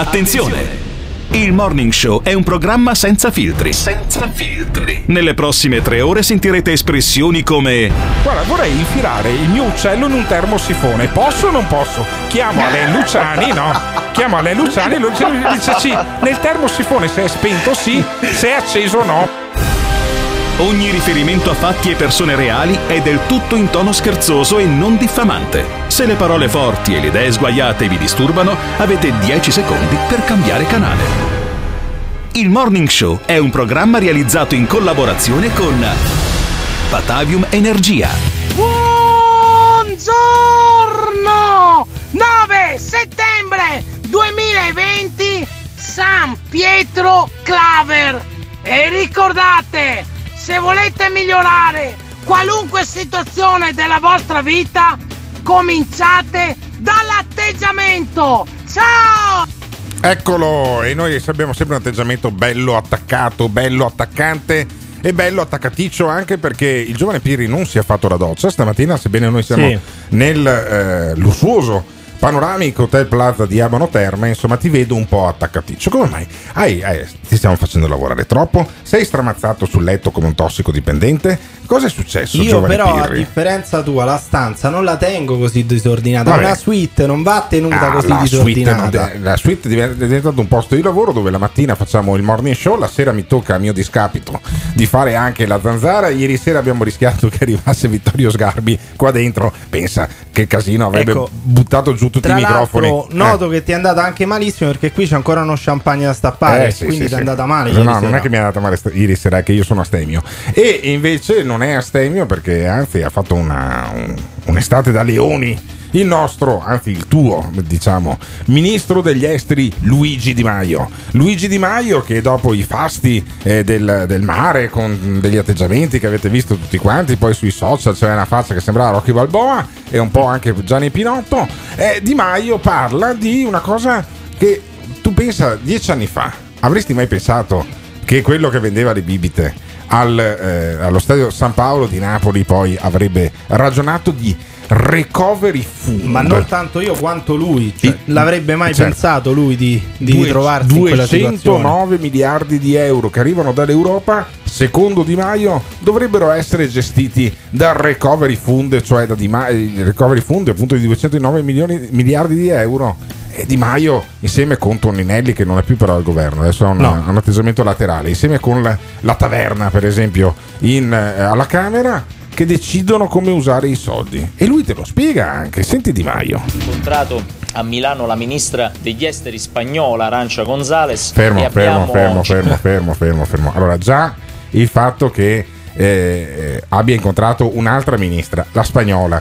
Attenzione! Il Morning Show è un programma senza filtri. Senza filtri. Nelle prossime tre ore sentirete espressioni come Guarda, vorrei infilare il mio uccello in un termosifone. Posso o non posso? Chiamo Ale Luciani, no? Chiamo Ale Luciani e lui dice sì. Nel termosifone se è spento sì, se è acceso no. Ogni riferimento a fatti e persone reali è del tutto in tono scherzoso e non diffamante. Se le parole forti e le idee sguaiate vi disturbano, avete 10 secondi per cambiare canale. Il Morning Show è un programma realizzato in collaborazione con Batavium Energia. Buongiorno! 9 settembre 2020 San Pietro Claver. E ricordate, se volete migliorare qualunque situazione della vostra vita, cominciate dall'atteggiamento. Ciao! Eccolo, e noi abbiamo sempre un atteggiamento bello attaccato, bello attaccante e bello attaccaticcio anche perché il giovane Piri non si è fatto la doccia stamattina, sebbene noi siamo Sì. nel eh, lussuoso panoramico Hotel Plaza di Abano Terme, insomma ti vedo un po' attaccaticcio. Come mai? Hai- hai- ti stiamo facendo lavorare troppo? Sei stramazzato sul letto come un tossicodipendente? Cosa è successo, Io però a Pirri? differenza tua la stanza non la tengo così disordinata, Vabbè. una suite non va tenuta Ah, così la suite, disordinata. non- la suite è diven- è diventato un posto di lavoro dove la mattina facciamo il morning show, la sera mi tocca a mio discapito di fare anche la zanzara. Ieri sera abbiamo rischiato che arrivasse Vittorio Sgarbi qua dentro. Pensa che casino avrebbe Ecco, buttato giù tutti i microfoni. noto Eh. che ti è andata anche malissimo perché qui c'è ancora uno champagne da stappare, Eh, sì, quindi sì, ti è sì. andata male. No, no, non è che mi è andata male st- ieri sera, è che io sono astemio. E invece non è astemio perché anzi ha fatto una, un- un'estate da leoni. Il nostro, anzi il tuo, diciamo, ministro degli esteri Luigi Di Maio. Luigi Di Maio che dopo i fasti eh, del, del mare con degli atteggiamenti che avete visto tutti quanti, poi sui social c'è una faccia che sembrava Rocky Balboa e un po' anche Gianni Pinotto, eh, Di Maio parla di una cosa che tu pensa dieci anni fa, avresti mai pensato che quello che vendeva le bibite al, eh, allo stadio San Paolo di Napoli poi avrebbe ragionato di recovery fund? Ma non tanto io quanto lui. Cioè, l'avrebbe mai Certo. pensato lui di, di Due- ritrovarsi in quella situazione? 209 miliardi di euro che arrivano dall'Europa, secondo Di Maio, dovrebbero essere gestiti dal Recovery Fund, cioè da Di Maio, il Recovery Fund appunto di 209 milioni, miliardi di euro. E Di Maio, insieme con Toninelli, che non è più però al governo, adesso ha un, No. un atteggiamento laterale, insieme con la, la taverna, per esempio, in, eh, alla Camera, che decidono come usare i soldi. E lui te lo spiega anche. Senti Di Maio. incontrato a Milano la ministra degli esteri spagnola Arancia Gonzales Fermo, fermo, fermo, fermo, fermo, fermo, fermo. Allora, già il fatto che eh, eh, abbia incontrato un'altra ministra, la spagnola,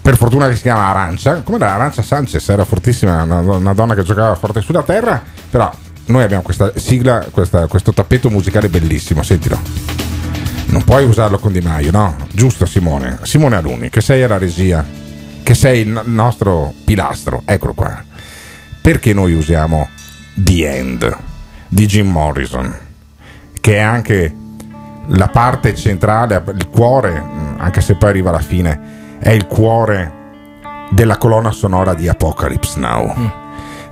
per fortuna che si chiama Arancia, come era Arancia Sanchez, era fortissima, una, una donna che giocava forte sulla terra, però noi abbiamo questa sigla, questa- questo tappeto musicale bellissimo, sentilo. Non puoi usarlo con Di Maio, no? Giusto Simone, Simone Aluni, che sei alla regia, che sei il no- nostro pilastro, eccolo qua. Perché noi usiamo The End di Jim Morrison, che è anche la parte centrale, il cuore, anche se poi arriva alla fine, è il cuore della colonna sonora di Apocalypse Now.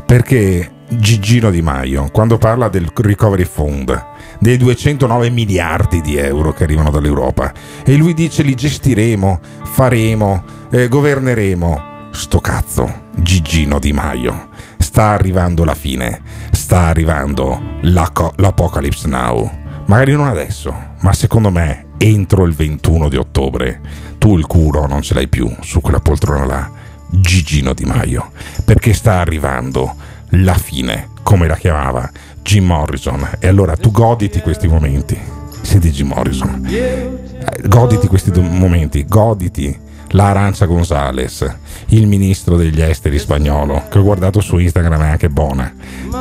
Perché Gigino Di Maio, quando parla del Recovery Fund, dei 209 miliardi di euro che arrivano dall'Europa, e lui dice li gestiremo, faremo, eh, governeremo. Sto cazzo, Gigino Di Maio. Sta arrivando la fine, sta arrivando l'Apocalypse Now. Magari non adesso, ma secondo me entro il 21 di ottobre tu il culo non ce l'hai più su quella poltrona là. Gigino Di Maio, perché sta arrivando la fine, come la chiamava Jim Morrison. E allora tu goditi questi momenti. Senti Jim Morrison, Eh, goditi questi momenti, goditi la Arancia Gonzales, il ministro degli esteri spagnolo, che ho guardato su Instagram è anche buona.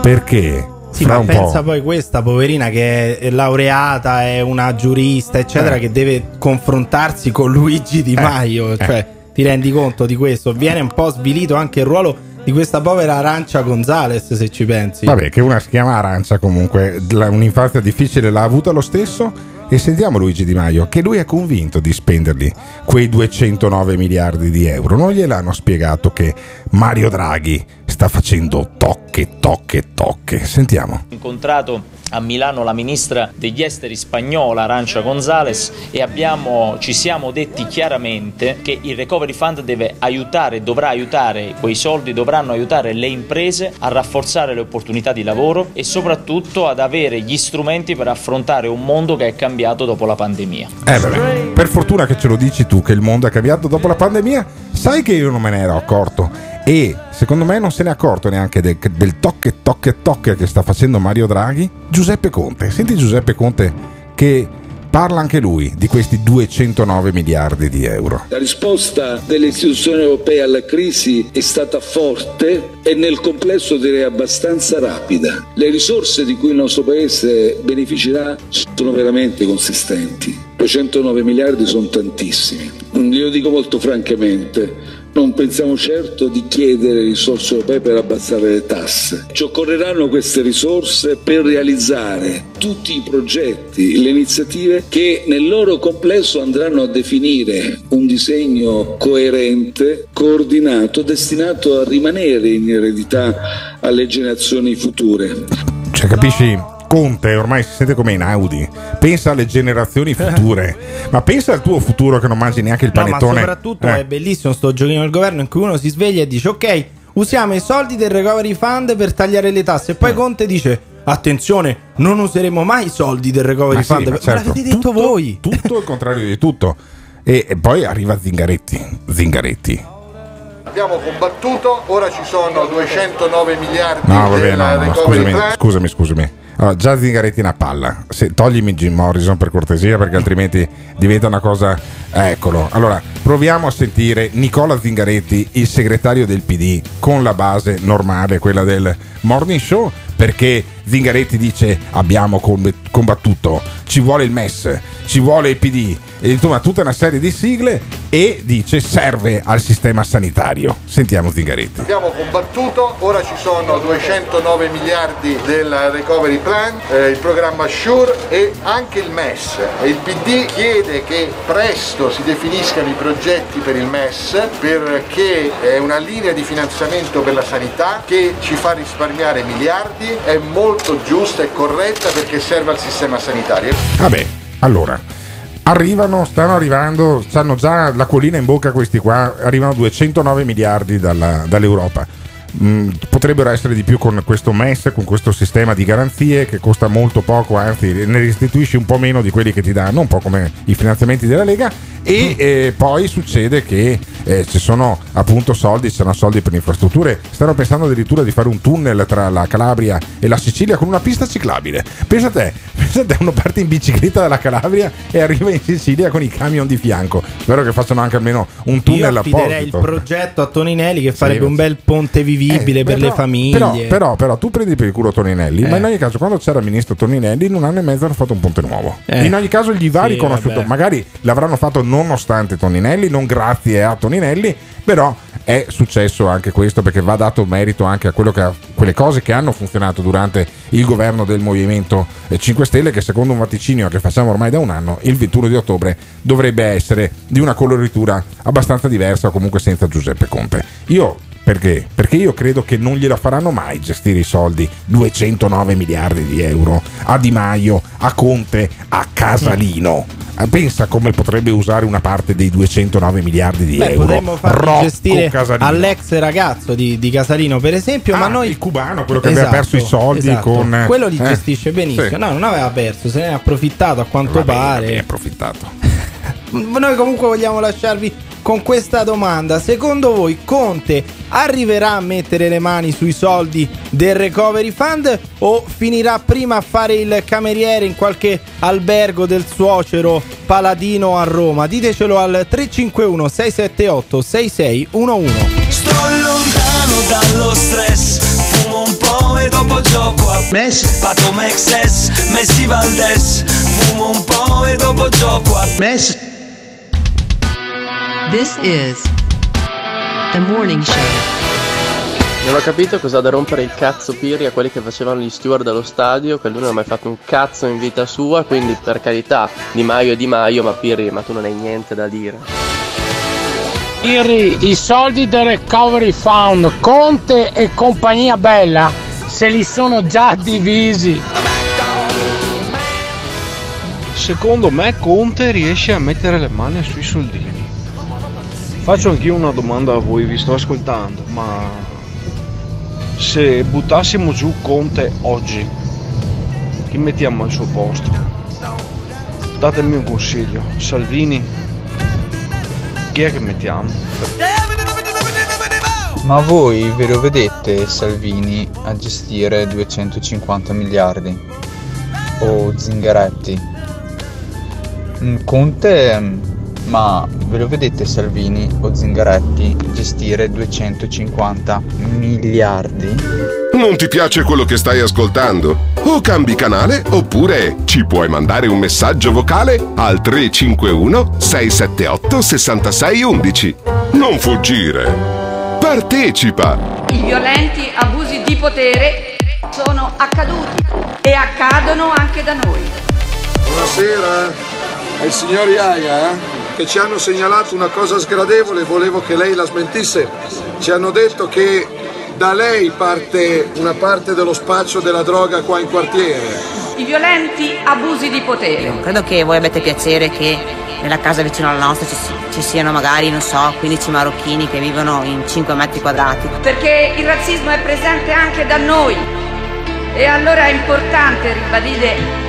Perché Sì, ma pensa po'... poi questa poverina che è laureata, è una giurista, eccetera, Eh. che deve confrontarsi con Luigi Di Eh, Maio. eh. Cioè, ti rendi conto di questo? Viene un po' svilito anche il ruolo di questa povera Arancia Gonzales, se ci pensi. Vabbè, che una si chiama Arancia comunque, un'infanzia difficile l'ha avuta lo stesso. E sentiamo Luigi Di Maio, che lui è convinto di spenderli quei 209 miliardi di euro. Non gliel'hanno spiegato che Mario Draghi sta facendo tocche, tocche, tocche. Sentiamo. incontrato a Milano la ministra degli esteri spagnola Arancia González e abbiamo, ci siamo detti chiaramente che il Recovery Fund deve aiutare, dovrà aiutare, quei soldi dovranno aiutare le imprese a rafforzare le opportunità di lavoro e soprattutto ad avere gli strumenti per affrontare un mondo che è cambiato dopo la pandemia. Eh vabbè, per fortuna che ce lo dici tu che il mondo è cambiato dopo la pandemia, sai che io non me ne ero accorto e secondo me non se ne è accorto neanche del, del tocche tocche tocche che sta facendo Mario Draghi. Giuseppe Conte, senti Giuseppe Conte che parla anche lui di questi 209 miliardi di euro. La risposta delle istituzioni europee alla crisi è stata forte e nel complesso direi abbastanza rapida. Le risorse di cui il nostro Paese beneficerà sono veramente consistenti. 209 miliardi sono tantissimi. Glielo dico molto francamente. Non pensiamo certo di chiedere risorse europee per abbassare le tasse. Ci occorreranno queste risorse per realizzare tutti i progetti, le iniziative che nel loro complesso andranno a definire un disegno coerente, coordinato, destinato a rimanere in eredità alle generazioni future. Cioè, capisci? Conte ormai si sente come in Audi. Pensa alle generazioni future. ma pensa al tuo futuro che non mangi neanche il No, ma panettone. soprattutto Eh. è bellissimo sto giochino del governo in cui uno si sveglia e dice ok, usiamo i soldi del recovery fund per tagliare le tasse e Eh. poi Conte dice attenzione, non useremo mai i soldi del recovery Ma sì, fund. ma Ma certo, l'avete detto tutto- voi. Tutto il contrario di tutto. E, e poi arriva Zingaretti. Zingaretti. Abbiamo combattuto, ora ci sono 209 miliardi No, va bene, del no, no, scusami, scusami, scusami. Allora, già Zingaretti è una palla. Se, toglimi Jim Morrison per cortesia, perché altrimenti diventa una cosa. Eccolo. Allora, proviamo a sentire Nicola Zingaretti, il segretario del PD, con la base normale, quella del morning show. Perché Zingaretti dice: Abbiamo comb- combattuto, ci vuole il MES, ci vuole il PD, insomma, tutta una serie di sigle. E dice: Serve al sistema sanitario. Sentiamo Zingaretti. Abbiamo combattuto, ora ci sono 209 miliardi del recovery plan, eh, il programma SURE e anche il MES. Il PD chiede che presto si definiscano i progetti per il MES perché è una linea di finanziamento per la sanità che ci fa risparmiare miliardi, è molto giusta e corretta perché serve al sistema sanitario. Vabbè, allora, arrivano, stanno arrivando, stanno già l'acquolina in bocca questi qua, arrivano 209 miliardi dalla- dall'Europa. Mm, potrebbero essere di più con questo MES, con questo sistema di garanzie che costa molto poco, anzi ne restituisci un po' meno di quelli che ti danno, un po' come i finanziamenti della Lega. E eh, poi succede che eh, ci sono appunto soldi, ci sono soldi per le infrastrutture. Stanno pensando addirittura di fare un tunnel tra la Calabria e la Sicilia con una pista ciclabile. Pensa a te, pensa a te, uno parte in bicicletta dalla Calabria e arriva in Sicilia con i camion di fianco. Spero che facciano anche almeno un tunnel Io affiderei il apposito. progetto a Toninelli che farebbe Sì, un bel ponte vivibile Eh, per però- le famiglie. Però, però, però tu prendi per il culo Toninelli, ma Eh. in ogni caso quando c'era il ministro Toninelli in un anno e mezzo hanno fatto un ponte nuovo. Eh. In ogni caso gli va Sì, riconosciuto, vabbè. magari l'avranno fatto nonostante Toninelli, non grazie a Toninelli, però è successo anche questo perché va dato merito anche a che ha- quelle cose che hanno funzionato durante il governo del Movimento eh, 5 Stelle che secondo un vaticinio che facciamo ormai da un anno, il 21 di ottobre dovrebbe essere di una coloritura abbastanza diversa o comunque senza Giuseppe Conte. Io perché? Perché io credo che non gliela faranno mai gestire i soldi, 209 miliardi di euro, a Di Maio, a Conte, a Casalino. Eh, Pensa come potrebbe usare una parte dei 209 miliardi di Beh, euro. potremmo gestire Casalino. all'ex ragazzo di, di Casalino, per esempio. ma Ah, noi il cubano, quello che aveva perso i soldi esatto. con- Quello li eh, gestisce benissimo. sì. No, non aveva perso, se ne è approfittato a quanto Vabbè, pare. vabbè, approfittato. Noi comunque vogliamo lasciarvi con questa domanda. Secondo voi Conte arriverà a mettere le mani sui soldi del recovery fund o finirà prima a fare il cameriere in qualche albergo del suocero Paladino a Roma? Ditecelo al 351 678 6611. Sto lontano dallo stress e dopo gioco a MES Pato Mexes, Messi Valdes Fumo un po' e dopo gioco a MES This is the morning show. Non ho capito cosa ha da rompere il cazzo Pirri a quelli che facevano gli steward allo stadio, che lui non ha mai fatto un cazzo in vita sua, quindi per carità, Di Maio è Di Maio, ma Pirri, ma tu non hai niente da dire. Iri, i soldi del Recovery Fund, Conte e compagnia bella, se li sono già divisi. Secondo me Conte riesce a mettere le mani sui soldini. Faccio anch'io una domanda a voi, vi sto ascoltando, ma se buttassimo giù Conte oggi, chi mettiamo al suo posto? Datemi un consiglio, Salvini, chi è che mettiamo? Ma voi ve lo vedete Salvini a gestire 250 miliardi? O Zingaretti? Mm, Conte, mm, ma ve lo vedete Salvini o Zingaretti gestire 250 miliardi? Non ti piace quello che stai ascoltando? O cambi canale oppure ci puoi mandare un messaggio vocale al 351 678 6611. Non fuggire! Partecipa! I violenti abusi di potere sono accaduti e accadono anche da noi. Buonasera ai signori Aia eh, che ci hanno segnalato una cosa sgradevole, volevo che lei la smentisse. Ci hanno detto che da lei parte una parte dello spaccio della droga qua in quartiere. I violenti abusi di potere. Credo che voi abbiate piacere che nella casa vicino alla nostra ci, ci, siano magari, non so, 15 marocchini che vivono in 5 metri quadrati. Perché il razzismo è presente anche da noi. E allora è importante ribadire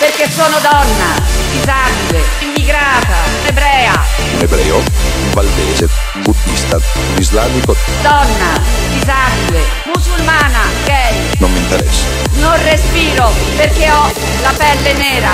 perché sono donna, disabile, immigrata, ebrea. Ebreo, valdese, buddista, islamico. Donna, disabile, musulmana, gay. Non mi interessa. Non respiro perché ho la pelle nera.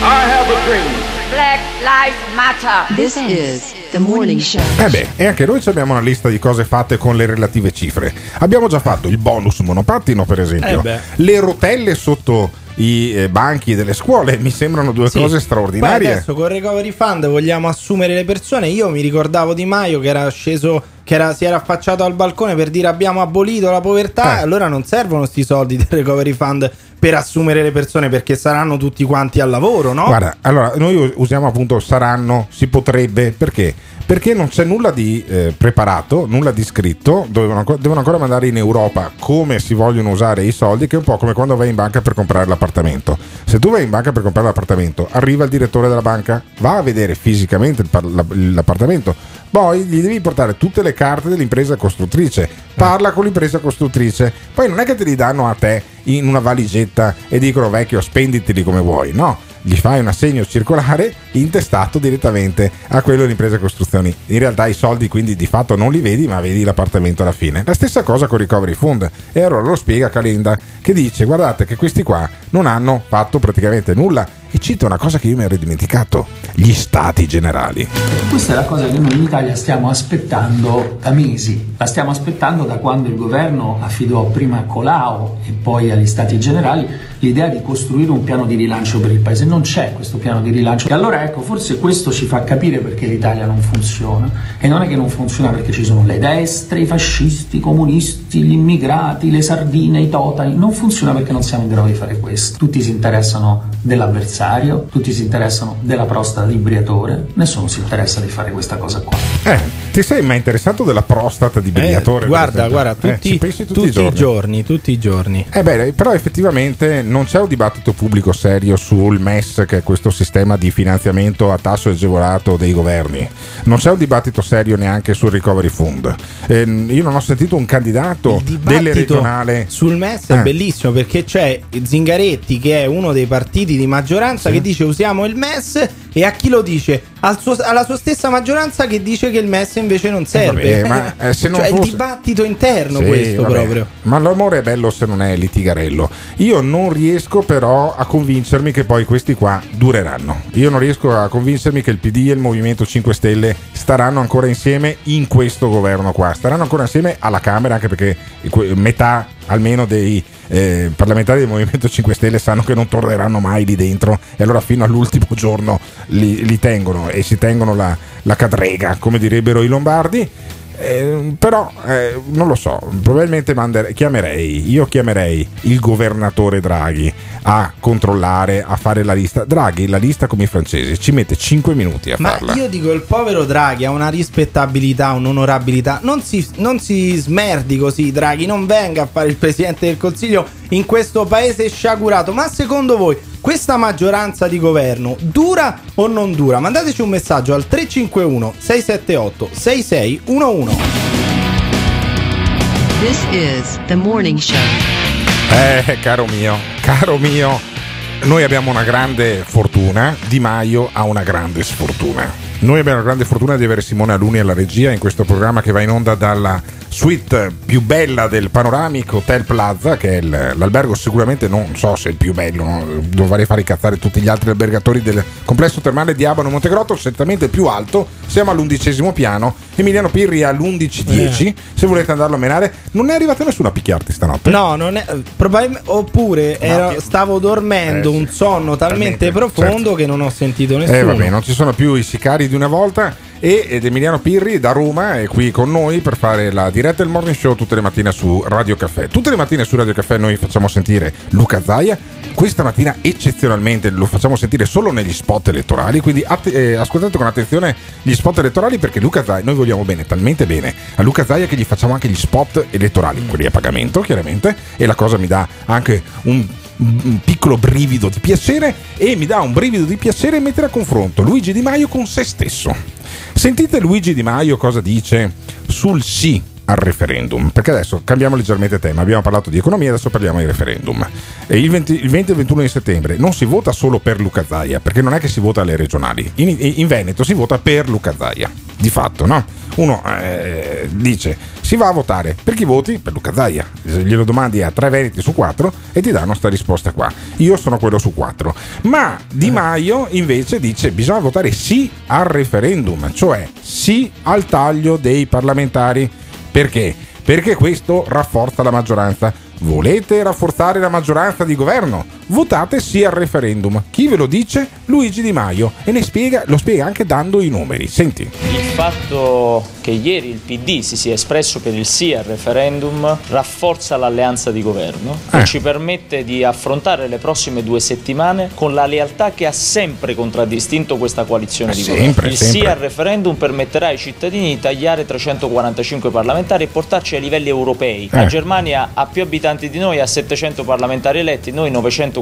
I have a dream. Black Lives Matter. This is the morning show. Eh beh, e anche noi abbiamo una lista di cose fatte con le relative cifre. Abbiamo già fatto il bonus monopattino, per esempio, Eh le rotelle sotto i eh, banchi delle scuole mi sembrano due Sì. cose Poi straordinarie. adesso con Recovery Fund vogliamo assumere le persone. Io mi ricordavo Di Maio che era sceso, che era- si era affacciato al balcone per dire abbiamo abolito la povertà. Eh. Allora non servono sti soldi del Recovery Fund per assumere le persone perché saranno tutti quanti al lavoro, no? Guarda, allora noi usiamo appunto saranno, si potrebbe, perché? Perché non c'è nulla di eh, preparato, nulla di scritto, devono, devono ancora mandare in Europa come si vogliono usare i soldi, che è un po' come quando vai in banca per comprare l'appartamento. Se tu vai in banca per comprare l'appartamento, arriva il direttore della banca, va a vedere fisicamente l'appartamento, poi gli devi portare tutte le carte dell'impresa costruttrice, parla con l'impresa costruttrice, poi non è che te li danno a te in una valigetta e dicono vecchio spenditeli come vuoi, no gli fai un assegno circolare intestato direttamente a quello dell'impresa costruzioni. In realtà i soldi quindi di fatto non li vedi, ma vedi l'appartamento alla fine. La stessa cosa con Recovery Fund. E allora lo spiega Calenda che dice guardate che questi qua non hanno fatto praticamente nulla e cita una cosa che io mi ero dimenticato, gli stati generali. Questa è la cosa che noi in Italia stiamo aspettando da mesi, la stiamo aspettando da quando il governo affidò prima a Colau e poi agli Stati Generali l'idea di costruire un piano di rilancio per il paese. Non c'è questo piano di rilancio. E allora ecco, forse questo ci fa capire perché l'Italia non funziona. E non è che non funziona perché ci sono le destre, i fascisti, i comunisti, gli immigrati, le sardine, i totali. Non funziona perché non siamo in grado di fare questo. Tutti si interessano dell'avversario, tutti si interessano della prostata di nessuno si interessa di fare questa cosa qua. Eh, ti sei mai interessato della prostata di Briatore? Eh, guarda, guarda, Eh, tutti, pensi tutti, tutti i giorni. giorni, tutti i giorni. Eh beh, però effettivamente non c'è un dibattito pubblico serio sul MES, che è questo sistema di finanziamento a tasso agevolato dei governi. Non c'è un dibattito serio neanche sul Recovery Fund. Ehm, io non ho sentito un candidato delle regionale. sul MES è Eh. bellissimo perché c'è Zingaretti che è uno dei partiti di maggioranza che dice usiamo il MES e a chi lo dice? Al suo- alla sua stessa maggioranza che dice che il MES invece non serve. vabbè, ma, eh, se non cioè è il fosse- dibattito interno Sì, questo vabbè. proprio. Ma l'amore è bello se non è litigarello. Io non riesco però a convincermi che poi questi qua dureranno. Io non riesco a convincermi che il PD e il Movimento 5 Stelle staranno ancora insieme in questo governo qua. Staranno ancora insieme alla Camera anche perché metà almeno dei, eh, parlamentari del Movimento 5 Stelle sanno che non torneranno mai lì dentro e allora fino all'ultimo giorno li, li tengono e si tengono la, la cadrega, come direbbero i lombardi. Eh, però eh, non lo so, probabilmente mandere, chiamerei, io chiamerei il governatore Draghi a controllare, a fare la lista. Draghi, la lista come i francesi, ci mette 5 minuti a Ma farla. io dico, il povero Draghi ha una rispettabilità, un'onorabilità. Non si, non si smerdi così, Draghi. Non venga a fare il presidente del consiglio in questo paese sciagurato. Ma secondo voi questa maggioranza di governo dura o non dura? Mandateci un messaggio al 351 678 6611. This is the morning show. Eh, caro mio, caro mio, noi abbiamo una grande fortuna, Di Maio ha una grande sfortuna. Noi abbiamo la grande fortuna di avere Simone Aluni alla regia in questo programma che va in onda dalla suite più bella del panoramico Hotel Plaza, che è l'albergo sicuramente non so se è il più bello, no? dovrei fare incazzare tutti gli altri albergatori del complesso termale di Abano Montegrotto, certamente il più alto, siamo all'undicesimo piano, Emiliano Pirri è all'11.10, se volete andarlo a menare, non è arrivata nessuno a picchiarti stanotte? No, non è. probabilmente- oppure ero- stavo dormendo Eh, un sonno talmente, Talmente, profondo certo. che non ho sentito nessuno. Eh vabbè, non ci sono più i sicari di una volta e ed Emiliano Pirri da Roma è qui con noi per fare la diretta del morning show tutte le mattine su Radio Caffè. Tutte le mattine su Radio Caffè noi facciamo sentire Luca Zaia. Questa mattina eccezionalmente lo facciamo sentire solo negli spot elettorali, quindi att- eh, ascoltate con attenzione gli spot elettorali perché Luca Zaia, noi vogliamo bene, talmente bene a Luca Zaia che gli facciamo anche gli spot elettorali, quelli a pagamento chiaramente, e la cosa mi dà anche un un piccolo brivido di piacere e mi dà un brivido di piacere mettere a confronto Luigi Di Maio con se stesso. Sentite Luigi Di Maio cosa dice sul sì al referendum, perché adesso cambiamo leggermente tema, abbiamo parlato di economia, adesso parliamo di referendum. E il 20, il 20 e il 21 di settembre non si vota solo per Luca Zaia, perché non è che si vota alle regionali, in, in Veneto si vota per Luca Zaia, di fatto, no? Uno eh, dice si va a votare per chi voti? Per Luca Zaia. Glielo domandi a tre veneti su quattro e ti danno sta risposta qua. Io sono quello su quattro. Ma Di Maio invece dice bisogna votare sì al referendum, cioè sì al taglio dei parlamentari. Perché? Perché questo rafforza la maggioranza. Volete rafforzare la maggioranza di governo? Votate sì al referendum. Chi ve lo dice? Luigi Di Maio. E ne spiega, lo spiega anche dando i numeri. Senti. Il fatto che ieri il PD si sia espresso per il sì al referendum rafforza l'alleanza di governo Eh. e ci permette di affrontare le prossime due settimane con la lealtà che ha sempre contraddistinto questa coalizione Eh, di sempre, governo. Il sì sempre. al referendum permetterà ai cittadini di tagliare 345 parlamentari e portarci ai livelli europei. La Eh. Germania ha più abitanti di noi, ha 700 parlamentari eletti, noi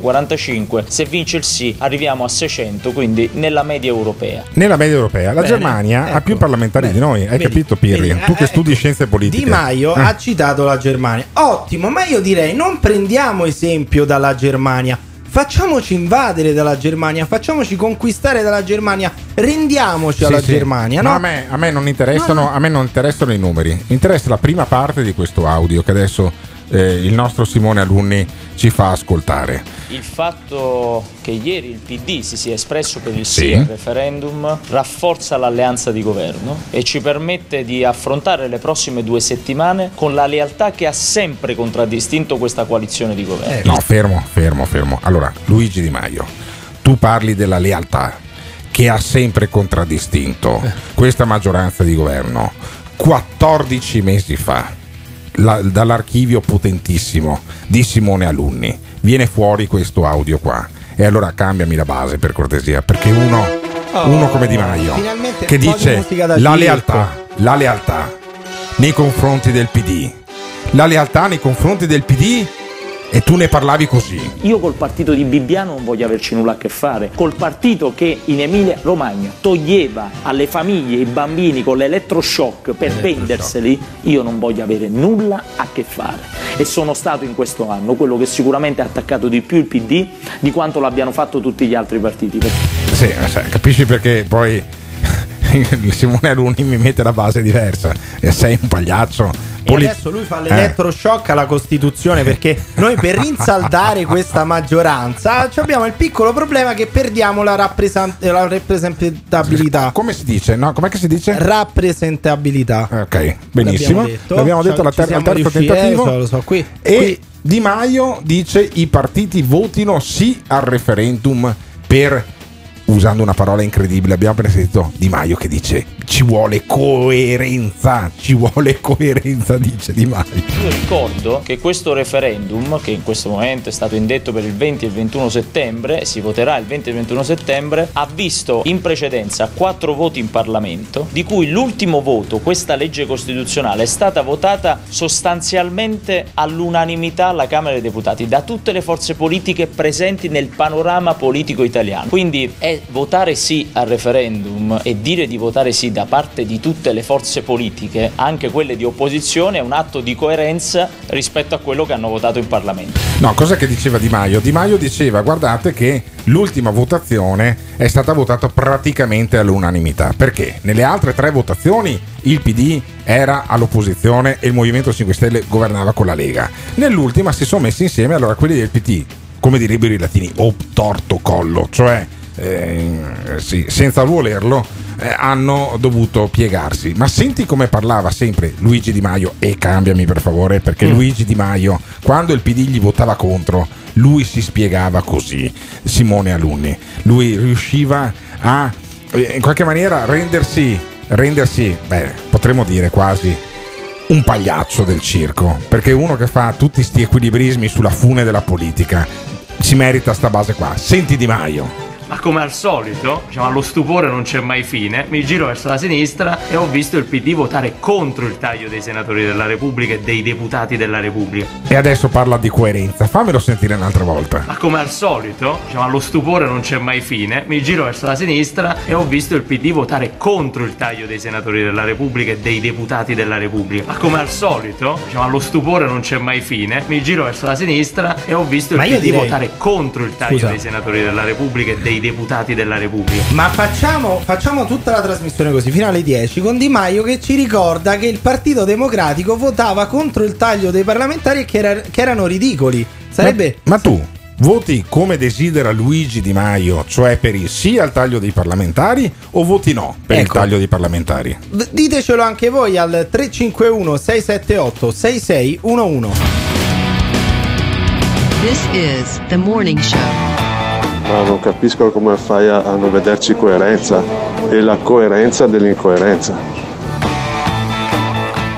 945. Se vince il sì arriviamo a 600, quindi nella media europea. Nella media europea, la Bene, Germania ha ecco, più parlamentari di noi, hai vedi, capito Pirri? vedi, tu che eh, studi scienze politiche. Di Maio Eh. ha citato la Germania. Ottimo, ma io direi non prendiamo esempio dalla Germania. Facciamoci invadere dalla Germania, facciamoci conquistare dalla Germania, rendiamoci Sì, alla sì. Germania, no? a, me, a me non interessano, No, no. a me non interessano i numeri. Interessa la prima parte di questo audio che adesso eh, il nostro Simone Alunni ci fa ascoltare. Il fatto che ieri il PD si sia espresso per il sì, Sì. al referendum rafforza l'alleanza di governo e ci permette di affrontare le prossime due settimane con la lealtà che ha sempre contraddistinto questa coalizione di governo. No, fermo, fermo, fermo. Allora, Luigi Di Maio, tu parli della lealtà che ha sempre contraddistinto questa maggioranza di governo. 14 mesi fa, la- dall'archivio potentissimo di Simone Alunni, viene fuori questo audio qua. E allora cambiami la base per cortesia, perché uno, uno come Di Maio, che dice la circo." lealtà, la lealtà nei confronti del PD, la lealtà nei confronti del PD e tu ne parlavi così. Io col partito di Bibbiano non voglio averci nulla a che fare, col partito che in Emilia Romagna toglieva alle famiglie i bambini con l'elettroshock per venderseli, io non voglio avere nulla a che fare. E sono stato in questo anno quello che sicuramente ha attaccato di più il PD di quanto l'abbiano fatto tutti gli altri partiti. Sì, eh, capisci perché poi Simone Alunni mi mette la base diversa e sei un pagliaccio. E Poli- adesso lui fa Eh. l'elettroshock alla Costituzione perché noi per rinsaldare questa maggioranza abbiamo il piccolo problema che perdiamo la, rappresan- la rappresentabilità. Come si dice? No, com'è che si dice? Rappresentabilità. Ok, benissimo. L'abbiamo detto, L'abbiamo detto alla ter- al terzo riusciti, tentativo. eh, lo so, lo so, qui, E qui Di Maio dice i partiti votino sì al referendum per usando una parola incredibile, abbiamo appena sentito Di Maio che dice ci vuole coerenza, ci vuole coerenza, dice Di Maio. Io ricordo che questo referendum, che in questo momento è stato indetto per il 20 e il 21 settembre, si voterà il 20 e il 21 settembre, ha visto in precedenza quattro voti in Parlamento, di cui l'ultimo voto, questa legge costituzionale, è stata votata sostanzialmente all'unanimità alla Camera dei Deputati da tutte le forze politiche presenti nel panorama politico italiano. Quindi è votare sì al referendum e dire di votare sì da parte di tutte le forze politiche, anche quelle di opposizione, è un atto di coerenza rispetto a quello che hanno votato in Parlamento. No, cosa che diceva Di Maio? Di Maio diceva guardate che l'ultima votazione è stata votata praticamente all'unanimità. Perché? Nelle altre tre votazioni il PD era all'opposizione e il Movimento 5 Stelle governava con la Lega. Nell'ultima si sono messi insieme allora quelli del PD, come direbbero i latini, o torto collo, cioè eh, sì, senza volerlo, eh, hanno dovuto piegarsi. Ma senti come parlava sempre Luigi Di Maio, e cambiami per favore, perché Mm. Luigi Di Maio, quando il PD gli votava contro, lui si spiegava così, Simone Alunni. Lui riusciva a, eh, in qualche maniera, rendersi, rendersi beh, potremmo dire quasi un pagliaccio del circo, perché uno che fa tutti sti equilibrismi sulla fune della politica si merita sta base qua. Senti Di Maio. Ma come al solito, diciamo, allo stupore non c'è mai fine, mi giro verso la sinistra e ho visto il PD votare contro il taglio dei senatori della Repubblica e dei deputati della Repubblica. E adesso parla di coerenza, fammelo sentire un'altra volta. Ma come al solito, diciamo, allo stupore non c'è mai fine, mi giro verso la sinistra e ho visto il PD votare contro il taglio dei senatori della Repubblica e dei deputati della Repubblica. Ma come al solito, diciamo, allo stupore non c'è mai fine, mi giro verso la sinistra e ho visto il PD direi- votare contro il taglio Scusa. dei senatori della Repubblica e dei deputati della Repubblica. Ma facciamo, facciamo tutta la trasmissione così fino alle 10 con Di Maio che ci ricorda che il Partito Democratico votava contro il taglio dei parlamentari e che, era- che erano ridicoli. Sarebbe. Ma, ma tu voti come desidera Luigi Di Maio, cioè per il sì al taglio dei parlamentari o voti no per il Ecco. taglio dei parlamentari? V- Ditecelo anche voi al 351 678 6611. This is the morning show. Ma non capisco come fai a, a non vederci coerenza e la coerenza dell'incoerenza.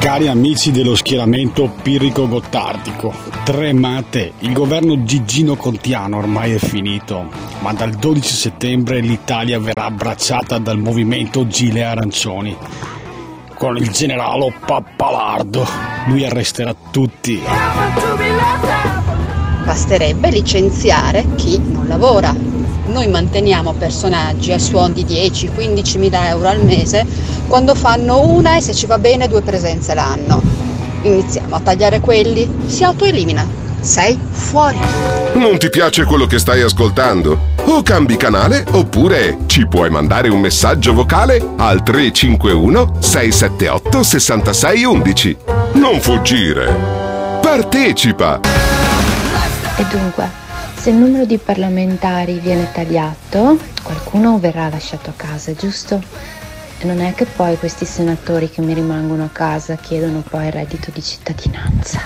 Cari amici dello schieramento Pirrico-Gottardico, tremate, il governo Gigino Contiano ormai è finito, ma dal 12 settembre l'Italia verrà abbracciata dal movimento Gile Arancioni, con il generale Pappalardo, lui arresterà tutti. Basterebbe licenziare chi non lavora. Noi manteniamo personaggi a suon di 10-15 mila euro al mese quando fanno una e se ci va bene due presenze l'anno. Iniziamo a tagliare quelli, si autoelimina. Sei fuori. Non ti piace quello che stai ascoltando? O cambi canale oppure ci puoi mandare un messaggio vocale al 351 678 6611. Non fuggire. Partecipa. E dunque, se il numero di parlamentari viene tagliato, qualcuno verrà lasciato a casa, giusto? E non è che poi questi senatori che mi rimangono a casa chiedono poi il reddito di cittadinanza.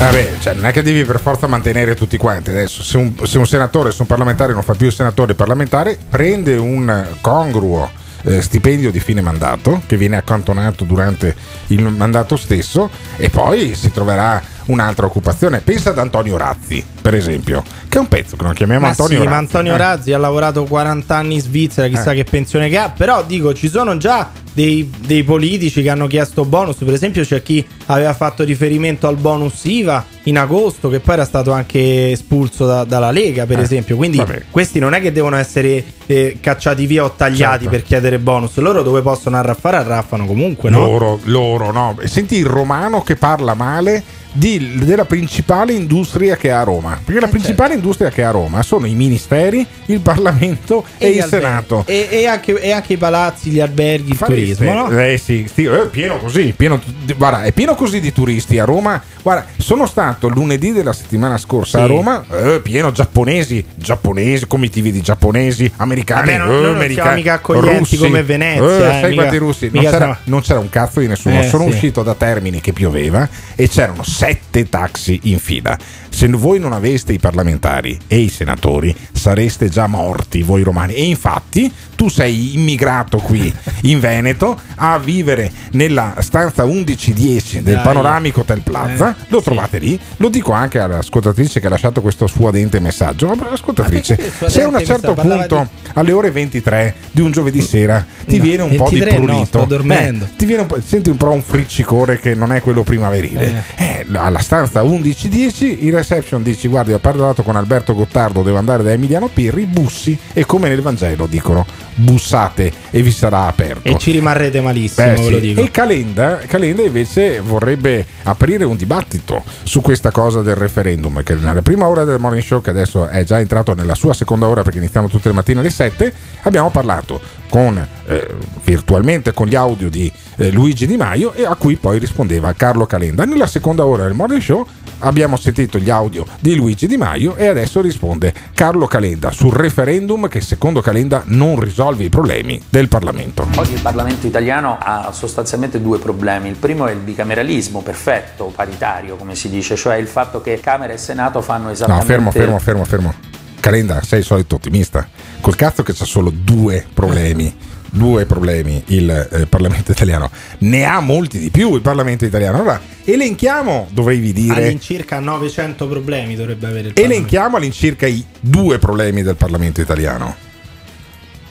Vabbè, cioè, non è che devi per forza mantenere tutti quanti. Adesso, se un, se un senatore, se un parlamentare non fa più il senatore parlamentare, prende un congruo eh, stipendio di fine mandato che viene accantonato durante il mandato stesso e poi si troverà un'altra occupazione. Pensa ad Antonio Razzi, per esempio, che è un pezzo che non chiamiamo Ma Antonio sì, Razzi. ma Antonio eh. Razzi ha lavorato 40 anni in Svizzera, chissà Eh. che pensione che ha. Però dico, ci sono già dei, dei politici che hanno chiesto bonus. Per esempio, c'è chi aveva fatto riferimento al bonus IVA in agosto, che poi era stato anche espulso da- dalla Lega, per Eh, esempio. Quindi vabbè. questi non è che devono essere eh, cacciati via o tagliati Certo. per chiedere bonus. Loro dove possono arraffare, arraffano comunque, no? Loro, loro, no. Senti il romano che parla male di- della principale industria che ha a Roma. Perché la principale industria che ha a Roma sono i ministeri, il Parlamento e, gli il alberghi. Senato. E, e anche, e anche i palazzi, gli alberghi, il turismo, ste- no? Eh sì, sti- eh, pieno così, pieno, guarda, è pieno così di turisti a Roma. Guarda, sono stato lunedì della settimana scorsa a Sì. Roma, eh, pieno giapponesi, giapponesi, comitativi di giapponesi, americani, Vabbè, no- eh, non siamo americani, mica accoglienti russi. come Venezia, Eh, eh, sai quanti russi? Non c'era, siamo- non c'era un cazzo di nessuno. Eh, Sono sì. uscito da Termini che pioveva e c'erano sette taxi in fila. Se voi non aveste i parlamentari e i senatori, sareste già morti voi romani. E infatti tu sei immigrato qui in Veneto a vivere nella stanza 1110 del Dai. panoramico Hotel Plaza. Eh, lo trovate lì. Lo dico anche all'ascoltatrice che ha lasciato questo suadente messaggio. Ma ascoltatrice, se a un certo punto alle ore 23 di un giovedì sera ti No, viene un po' di 23 no, prurito, sto dormendo. eh, ti viene un po', senti un po' un friccicore che non è quello primaverile. Eh, alla stanza 1110 in reception dici guardi ho parlato con Alberto Gottardo devo andare da Emiliano Pirri bussi e come nel Vangelo dicono bussate e vi sarà aperto E ci rimarrete malissimo, Beh, ve sì. lo dico. E Calenda, Calenda invece vorrebbe aprire un dibattito su questa cosa del referendum, che nella prima ora del morning show, che adesso è già entrato nella sua seconda ora perché iniziamo tutte le mattine alle 7, abbiamo parlato con, eh, virtualmente con gli audio di eh, Luigi Di Maio e a cui poi rispondeva Carlo Calenda. Nella seconda ora del morning show abbiamo sentito gli audio di Luigi Di Maio e adesso risponde Carlo Calenda sul referendum che secondo Calenda non risolve i problemi del Parlamento. Oggi il Parlamento italiano ha sostanzialmente due problemi. Il primo è il bicameralismo perfetto, paritario, come si dice, cioè il fatto che Camera e Senato fanno No, esattamente fermo, fermo, fermo, fermo. Calenda, sei il solito ottimista. Col cazzo che c'ha solo due problemi. Due problemi il eh, Parlamento italiano. Ne ha molti di più il Parlamento italiano. Allora, elenchiamo, dovrei dire. All'incirca 900 problemi dovrebbe avere il Parlamento. Elenchiamo all'incirca i due problemi del Parlamento italiano.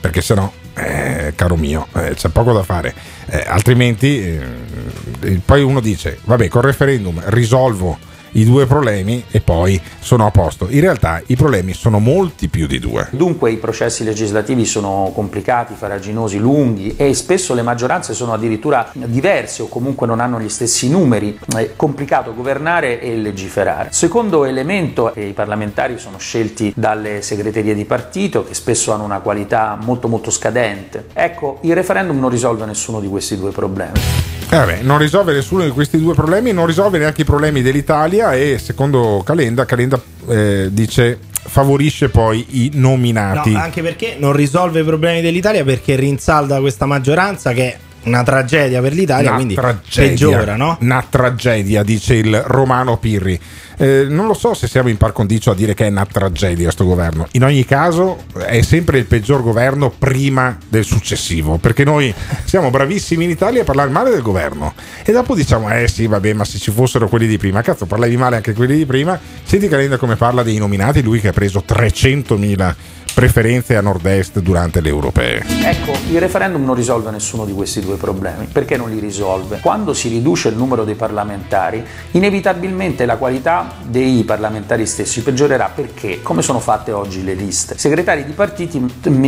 Perché sennò, eh, caro mio, eh, c'è poco da fare. Eh, altrimenti, eh, poi uno dice: Vabbè, col referendum risolvo i due problemi e poi sono a posto. In realtà i problemi sono molti più di due. Dunque i processi legislativi sono complicati, faraginosi, lunghi e spesso le maggioranze sono addirittura diverse o comunque non hanno gli stessi numeri. È complicato governare e legiferare. Secondo elemento, i parlamentari sono scelti dalle segreterie di partito che spesso hanno una qualità molto molto scadente. Ecco, il referendum non risolve nessuno di questi due problemi. Eh vabbè, non risolve nessuno di questi due problemi, non risolve neanche i problemi dell'Italia e secondo Calenda, Calenda eh, dice favorisce poi i nominati. No, anche perché non risolve i problemi dell'Italia perché rinsalda questa maggioranza che una tragedia per l'Italia, Una quindi tragedia, peggiora, no? Una tragedia, dice il Romano Pirri. Eh, non lo so se siamo in par condicio a dire che è una tragedia sto governo. In ogni caso è sempre il peggior governo prima del successivo, perché noi siamo bravissimi in Italia a parlare male del governo e dopo diciamo eh sì vabbè ma se ci fossero quelli di prima, cazzo parlavi male anche quelli di prima, senti Calenda come parla dei nominati, lui che ha preso 300.000 preferenze a nord-est durante le europee. Ecco, il referendum non risolve nessuno di questi due problemi. Perché non li risolve? Quando si riduce il numero dei parlamentari, inevitabilmente la qualità dei parlamentari stessi peggiorerà perché, come sono fatte oggi le liste, i segretari di, partiti-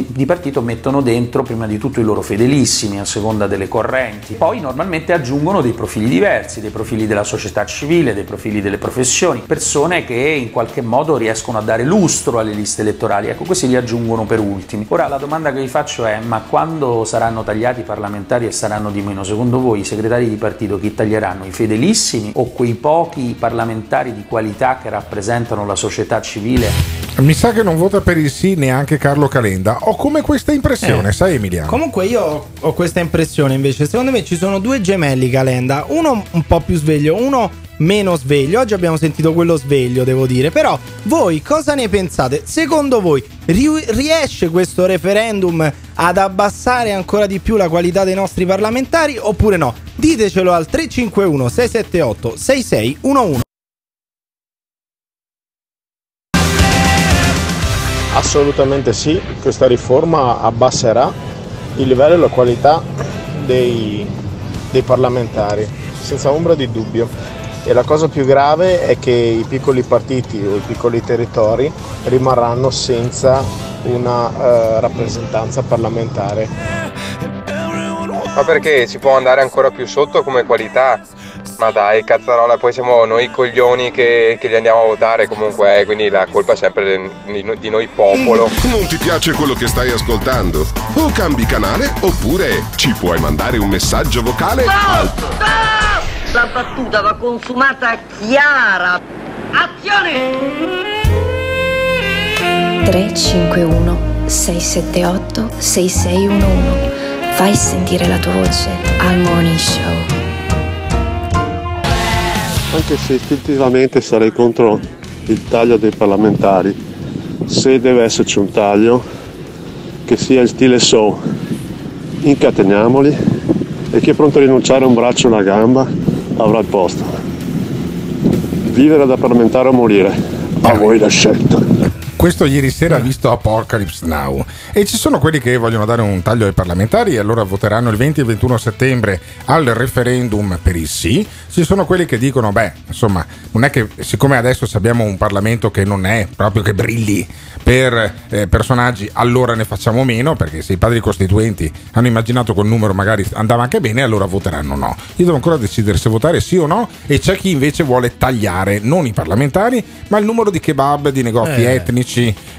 di partito mettono dentro prima di tutto i loro fedelissimi a seconda delle correnti, poi normalmente aggiungono dei profili diversi, dei profili della società civile, dei profili delle professioni, persone che in qualche modo riescono a dare lustro alle liste elettorali. Ecco, questi li aggiungono per ultimi. Ora la domanda che vi faccio è: ma quando saranno tagliati i parlamentari e saranno di meno, secondo voi i segretari di partito chi taglieranno? I fedelissimi o quei pochi parlamentari di qualità che rappresentano la società civile? Mi sa che non vota per il sì neanche Carlo Calenda. Ho come questa impressione, Eh. sai Emiliano? Comunque io ho questa impressione invece, secondo me ci sono due gemelli Calenda, uno un po' più sveglio, uno meno sveglio. Oggi abbiamo sentito quello sveglio, devo dire, però voi cosa ne pensate? Secondo voi ri- riesce questo referendum ad abbassare ancora di più la qualità dei nostri parlamentari oppure no? Ditecelo al 351 678 6611. Assolutamente sì, questa riforma abbasserà il livello e la qualità dei, dei parlamentari, senza ombra di dubbio. E la cosa più grave è che i piccoli partiti o i piccoli territori rimarranno senza una eh, rappresentanza parlamentare. Ma perché si può andare ancora più sotto come qualità? Ma dai, cazzarola, poi siamo noi coglioni che, che li andiamo a votare comunque, eh, quindi la colpa è sempre di, di noi popolo. Non ti piace quello che stai ascoltando? O cambi canale oppure ci puoi mandare un messaggio vocale al La battuta va consumata chiara. Azione! 351 678 6611 Fai sentire la tua voce al Morning Show. Anche se istintivamente sarei contro il taglio dei parlamentari, se deve esserci un taglio che sia in stile show, incateniamoli e chi è pronto a rinunciare a un braccio e una gamba avrà il posto. Vivere da parlamentare o morire, a voi la scelta. Questo ieri sera ha visto Apocalypse Now e ci sono quelli che vogliono dare un taglio ai parlamentari e allora voteranno il 20 e il 21 settembre al referendum per il sì. Ci sono quelli che dicono, beh, insomma, non è che siccome adesso abbiamo un Parlamento che non è proprio che brilli per eh, personaggi, allora ne facciamo meno perché se i padri costituenti hanno immaginato quel numero magari andava anche bene, allora voteranno no. Io devo ancora decidere se votare sì o no e c'è chi invece vuole tagliare non i parlamentari, ma il numero di kebab, di negozi Eh. etnici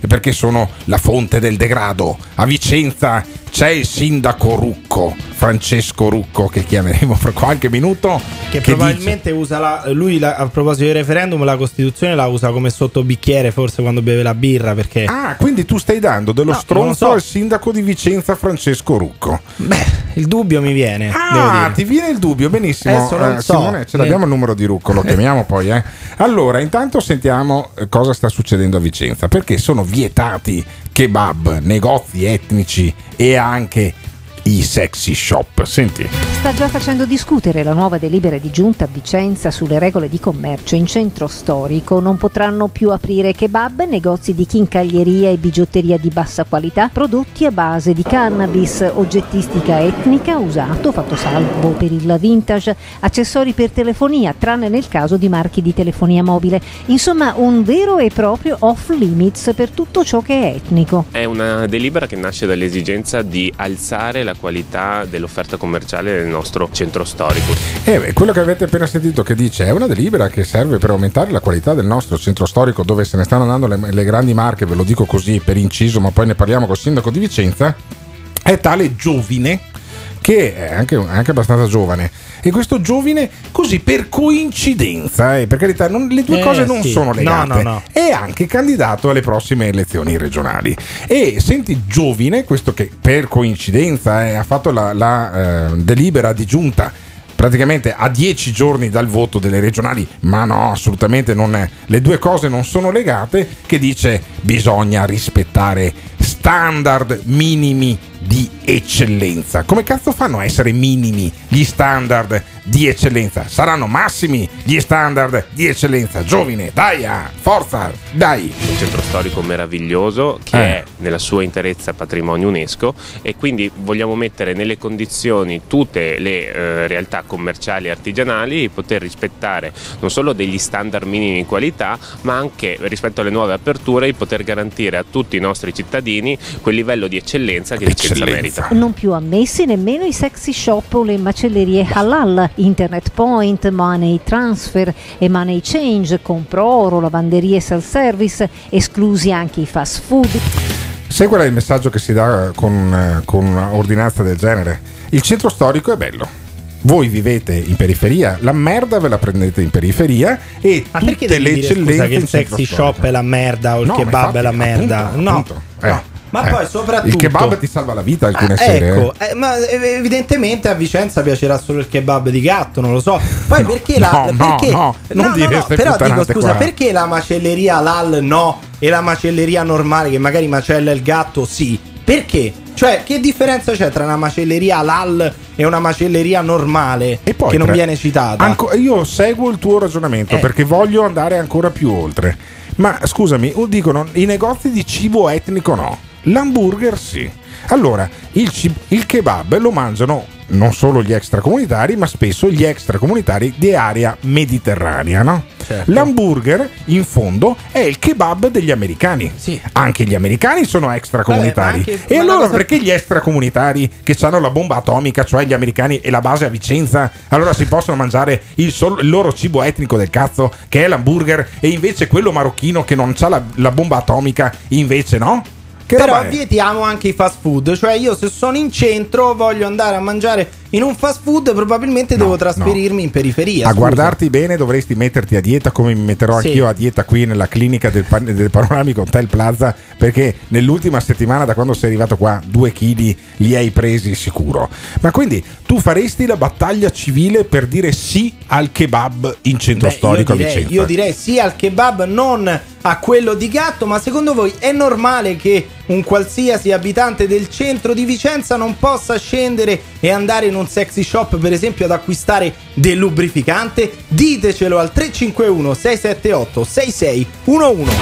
perché sono la fonte del degrado. A Vicenza c'è il sindaco Rucco, Francesco Rucco, che chiameremo fra qualche minuto. Che, dice- probabilmente usa la, lui la- a proposito del referendum la Costituzione la usa come sottobicchiere forse quando beve la birra perché Ah, quindi tu stai dando dello No, stronzo so. al sindaco di Vicenza Francesco Rucco. il dubbio mi viene Ah, ti viene il dubbio, benissimo. Eh, so. Simone, ce l'abbiamo il numero di Rucco, lo chiamiamo poi. Eh. Allora, intanto sentiamo eh, cosa sta succedendo a Vicenza, perché sono vietati kebab, negozi etnici e anche i sexy shop. Senti. Sta già facendo discutere la nuova delibera di giunta a Vicenza sulle regole di commercio in centro storico. Non potranno più aprire kebab, negozi di chincaglieria e bigiotteria di bassa qualità, prodotti a base di cannabis, oggettistica etnica, usato, fatto salvo per il vintage, accessori per telefonia, tranne nel caso di marchi di telefonia mobile. Insomma, un vero e proprio off limits per tutto ciò che è etnico. È una delibera che nasce dall'esigenza di alzare la qualità dell'offerta commerciale del nostro centro storico. Eh quello che avete appena sentito che dice è una delibera che serve per aumentare la qualità del nostro centro storico dove se ne stanno andando le, le grandi marche, ve lo dico così per inciso, ma poi ne parliamo col sindaco di Vicenza, è tale Giovine che è anche, anche abbastanza giovane e questo giovine così per coincidenza eh, per carità non- le due Eh, cose non sì. sono No, legate no, no. è anche candidato alle prossime elezioni regionali e senti giovine questo che per coincidenza eh, ha fatto la, la, eh, delibera di giunta praticamente a dieci giorni dal voto delle regionali, ma no, assolutamente non è. Le due cose non sono legate, che dice bisogna rispettare standard minimi di eccellenza. Come cazzo fanno a essere minimi gli standard di eccellenza? Saranno massimi gli standard di eccellenza. Giovine, dai, ah, forza, dai. Un centro storico meraviglioso che Eh. è nella sua interezza patrimonio UNESCO e quindi vogliamo mettere nelle condizioni tutte le eh, realtà commerciali e artigianali di poter rispettare non solo degli standard minimi di qualità ma anche rispetto alle nuove aperture di poter garantire a tutti i nostri cittadini quel livello di eccellenza che Vicenza merita. Non più ammessi nemmeno i sexy shop o le macellerie halal, internet point, money transfer e money change, compro oro, lavanderie self-service, esclusi anche i fast food. Sai qual è il messaggio che si dà con, eh, con un'ordinanza del genere? Il centro storico è bello. Voi vivete in periferia, la merda ve la prendete in periferia e Ma tutte le eccellenze che il sexy shop è la merda o il No, kebab infatti, è la merda? appunto, no. appunto. Eh, Ma eh. poi soprattutto Il kebab ti salva la vita alcune Ah, sere. ecco, eh. eh, ma evidentemente a Vicenza piacerà solo il kebab di gatto, non lo so. Poi perché la no, no, perché, no, non dire ste però dico scusa, qua. perché la macelleria halal no e la macelleria normale che magari macella il gatto sì? Perché? Cioè, che differenza c'è tra una macelleria halal e una macelleria normale che non tra- viene citata? Anco- io seguo il tuo ragionamento Eh. perché voglio andare ancora più oltre. Ma scusami, dicono i negozi di cibo etnico no, l'hamburger sì. Allora, il, cib- il kebab lo mangiano non solo gli extracomunitari, ma spesso gli extracomunitari di area mediterranea, no? Certo. L'hamburger, in fondo, è il kebab degli americani. Anche gli americani sono extracomunitari. Vabbè, anche- e allora cosa- perché gli extracomunitari che hanno la bomba atomica, cioè gli americani e la base a Vicenza, allora si possono mangiare il, sol- il loro cibo etnico del cazzo, che è l'hamburger, e invece quello marocchino che non ha la, la bomba atomica, invece no? Che Però vietiamo anche i fast food. Cioè, io se sono in centro, voglio andare a mangiare in un fast food, probabilmente devo trasferirmi in periferia. A scusa. guardarti bene dovresti metterti a dieta come mi metterò Sì. anch'io a dieta qui nella clinica del, pan- del Panoramico Hotel Plaza perché nell'ultima settimana da quando sei arrivato qua due chili li hai presi sicuro. Ma quindi tu faresti la battaglia civile per dire sì al kebab in centro Beh, storico io a direi, Vicenza? io direi sì al kebab, non a quello di gatto, ma secondo voi è normale che un qualsiasi abitante del centro di Vicenza non possa scendere e andare in un sexy shop, per esempio, ad acquistare del lubrificante? Ditecelo al 351 678 6611.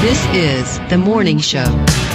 This is the morning show.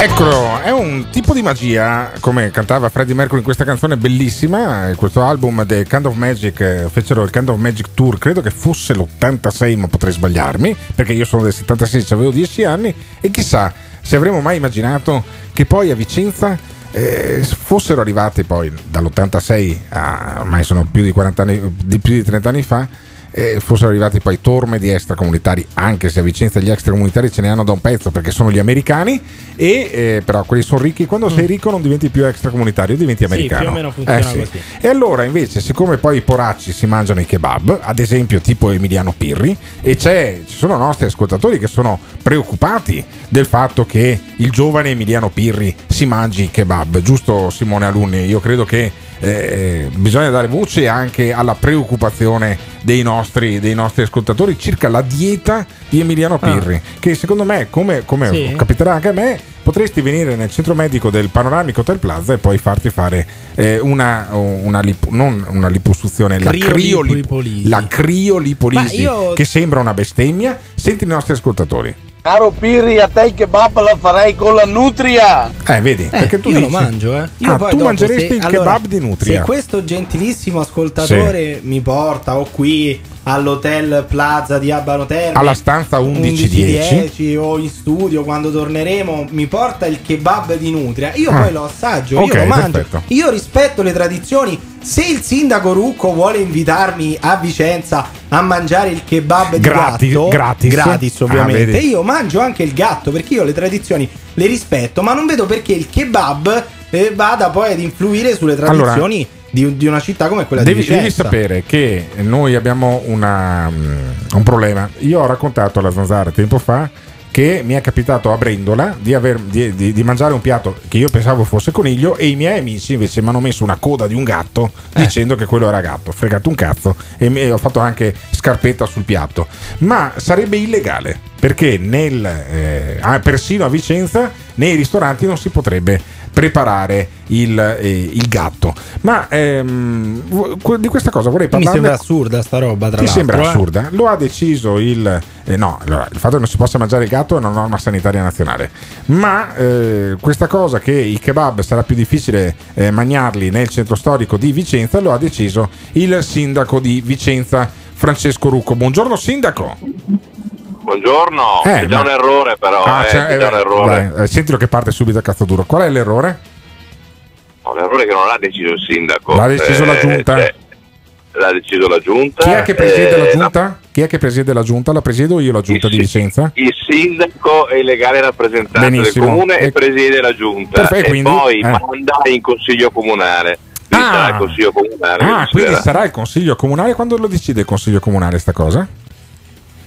Eccolo, è un tipo di magia, come cantava Freddie Mercury in questa canzone bellissima, questo album The Kind of Magic, eh, fecero il Kind of Magic Tour, credo che fosse l'86, ma potrei sbagliarmi, perché io sono del 76, avevo 10 anni, e chissà se avremmo mai immaginato che poi a Vicenza eh, fossero arrivati poi dall'86 a ormai sono più di 40 anni, di più di 30 anni fa, eh, fossero arrivati poi torme di extracomunitari, anche se a Vicenza gli extracomunitari ce ne hanno da un pezzo perché sono gli americani, e eh, però quelli sono ricchi. Quando sei ricco non diventi più extracomunitario, diventi Mm. Sì, americano. funziona Eh, sì. E allora invece, siccome poi i poracci si mangiano i kebab, ad esempio tipo Emiliano Pirri, e c'è, ci sono nostri ascoltatori che sono preoccupati del fatto che il giovane Emiliano Pirri si mangi i kebab, giusto Simone Alunni? Io credo che eh, bisogna dare voce anche alla preoccupazione dei nostri, dei nostri ascoltatori circa la dieta di Emiliano Pirri, che secondo me, come, come Sì. capiterà anche a me, potresti venire nel centro medico del Panoramico Hotel Plaza e poi farti fare eh, una, una lipo- non una liposuzione, la Criolipolisi. criolipolisi, la criolipolisi che sembra una bestemmia. Senti i nostri ascoltatori. Caro Pirri, a te il kebab la farei con la nutria. Eh, vedi, perché tu io dici- lo mangio, eh. Io Ah, poi tu mangeresti se- il allora, kebab di nutria. Se questo gentilissimo ascoltatore mi porta o qui all'hotel Plaza di Abano Terme Alla stanza 1110. 11-10 o in studio quando torneremo mi porta il kebab di nutria io Ah. poi lo assaggio Ok, io lo mangio perfetto. io rispetto le tradizioni se il sindaco Rucco vuole invitarmi a Vicenza a mangiare il kebab di Gratis, gatto gratis. gratis Ah, ovviamente vedi. io mangio anche il gatto perché io le tradizioni le rispetto ma non vedo perché il kebab eh, vada poi ad influire sulle tradizioni di, di una città come quella Devi, di Vicenza devi sapere che noi abbiamo una, mm, un problema. Io ho raccontato alla Zanzara tempo fa che mi è capitato a Brendola di, aver- di- di- di mangiare un piatto che io pensavo fosse coniglio e i miei amici invece mi hanno messo una coda di un gatto Eh. dicendo che quello era gatto. Fregato un cazzo e, mi- e ho fatto anche scarpetta sul piatto. Ma sarebbe illegale perché nel, eh, ah, persino a Vicenza nei ristoranti non si potrebbe preparare il, eh, il gatto. Ma ehm, di questa cosa vorrei mi parlare. sembra assurda sta roba tra Ti l'altro sembra eh. assurda? Lo ha deciso il. eh, no, allora, il fatto che non si possa mangiare il gatto è una norma sanitaria nazionale. Ma eh, questa cosa che i kebab sarà più difficile eh, mangiarli nel centro storico di Vicenza lo ha deciso il sindaco di Vicenza, Francesco Rucco. Buongiorno, sindaco. Buongiorno, Eh, è già ma- un errore però, Ah, eh, cioè, è già un eh, errore. vai, eh, sentilo che parte subito a cazzo duro. Qual è l'errore? No, l'errore che non l'ha deciso il sindaco. L'ha deciso la giunta? cioè, l'ha deciso la giunta. Chi è che presiede eh, la giunta? Chi è che presiede la giunta? La presiedo io la giunta di Vicenza? Il sindaco è il legale rappresentante Benissimo. del comune E- e presiede la giunta. Perfetto, e quindi- poi eh. manda in consiglio comunale. Quindi Ah. sarà il consiglio comunale. Ah, quindi deciderà. sarà il consiglio comunale? Quando lo decide il consiglio comunale sta cosa?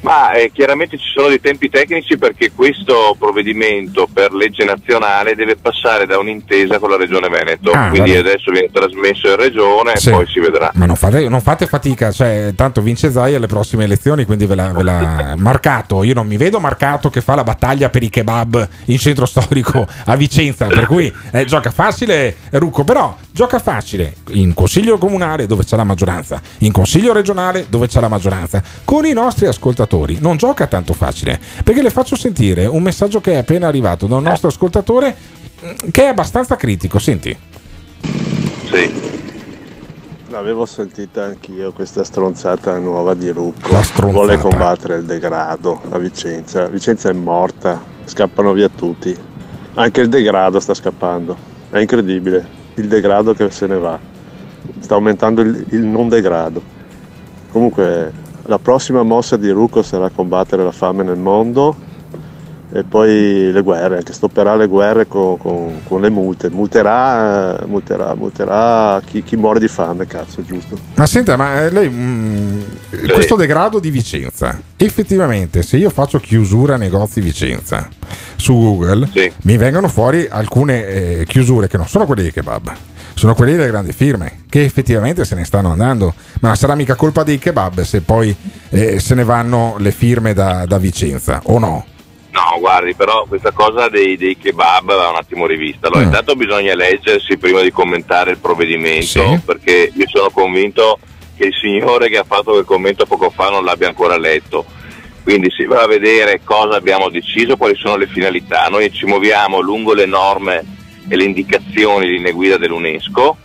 Ma eh, chiaramente ci sono dei tempi tecnici perché questo provvedimento per legge nazionale deve passare da un'intesa con la Regione Veneto. Ah, Quindi vabbè. adesso viene trasmesso in Regione Sì. e poi si vedrà. Ma non fate, non fate fatica, cioè, tanto vince Zai alle prossime elezioni, quindi ve l'ha, ve l'ha marcato. Io non mi vedo marcato che fa la battaglia per i kebab in centro storico a Vicenza, per cui eh, gioca facile Rucco, però gioca facile in consiglio comunale dove c'è la maggioranza, in consiglio regionale dove c'è la maggioranza. Con i nostri ascoltatori non gioca tanto facile, perché le faccio sentire un messaggio che è appena arrivato da un nostro ascoltatore mm, che è abbastanza critico. Senti. L'avevo sentita anch'io questa stronzata nuova di Rucco. La stronzata. Vuole combattere il degrado a Vicenza. Vicenza è morta, scappano via tutti. Anche il degrado sta scappando. È incredibile. Il degrado che se ne va. Sta aumentando il, il non degrado. Comunque la prossima mossa di Rucco sarà combattere la fame nel mondo e poi le guerre, anche stopperà le guerre con, con- con le multe, multerà, eh, multerà, multerà chi, chi muore di fame, cazzo, giusto? Ma senta, ma eh, lei, mm, questo degrado di Vicenza, effettivamente se io faccio chiusura negozi Vicenza su Google, mi vengono fuori alcune eh, chiusure che non sono quelle di kebab, sono quelle delle grandi firme, che effettivamente se ne stanno andando. Ma non sarà mica colpa dei kebab se poi eh, se ne vanno le firme da, da Vicenza, o no? No, guardi, però questa cosa dei, dei kebab va un attimo rivista. Allora, Mm. intanto bisogna leggersi prima di commentare il provvedimento, Sì. perché io sono convinto che il signore che ha fatto quel commento poco fa non l'abbia ancora letto. Quindi si va a vedere cosa abbiamo deciso, quali sono le finalità. Noi ci muoviamo lungo le norme e le indicazioni di linee guida dell'UNESCO,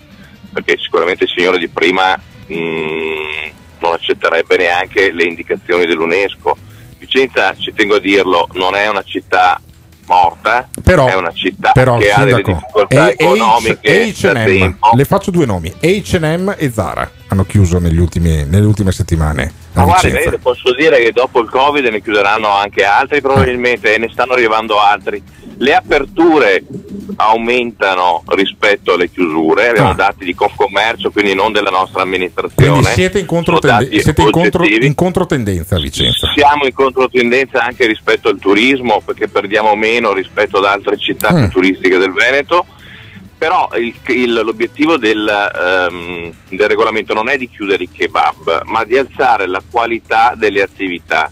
perché sicuramente il signore di prima mm, non accetterebbe neanche le indicazioni dell'UNESCO. Vicenza, ci tengo a dirlo, non è una città morta, Però- è una città Però, che ha delle difficoltà e- economiche H&M, le faccio due nomi, H&M e Zara hanno chiuso negli ultimi- nelle ultime settimane Ma le posso dire che dopo il Covid ne chiuderanno anche altri probabilmente e ne stanno arrivando altri. Le aperture aumentano rispetto alle chiusure, abbiamo Ah. dati di Confcommercio, quindi non della nostra amministrazione. Quindi siete in, controtende- siete in contro- in controtendenza a Vicenza. Siamo in controtendenza anche rispetto al turismo perché perdiamo meno rispetto ad altre città Mm. turistiche del Veneto. Però il- il- l'obiettivo del, ehm, del regolamento non è di chiudere i kebab, ma di alzare la qualità delle attività.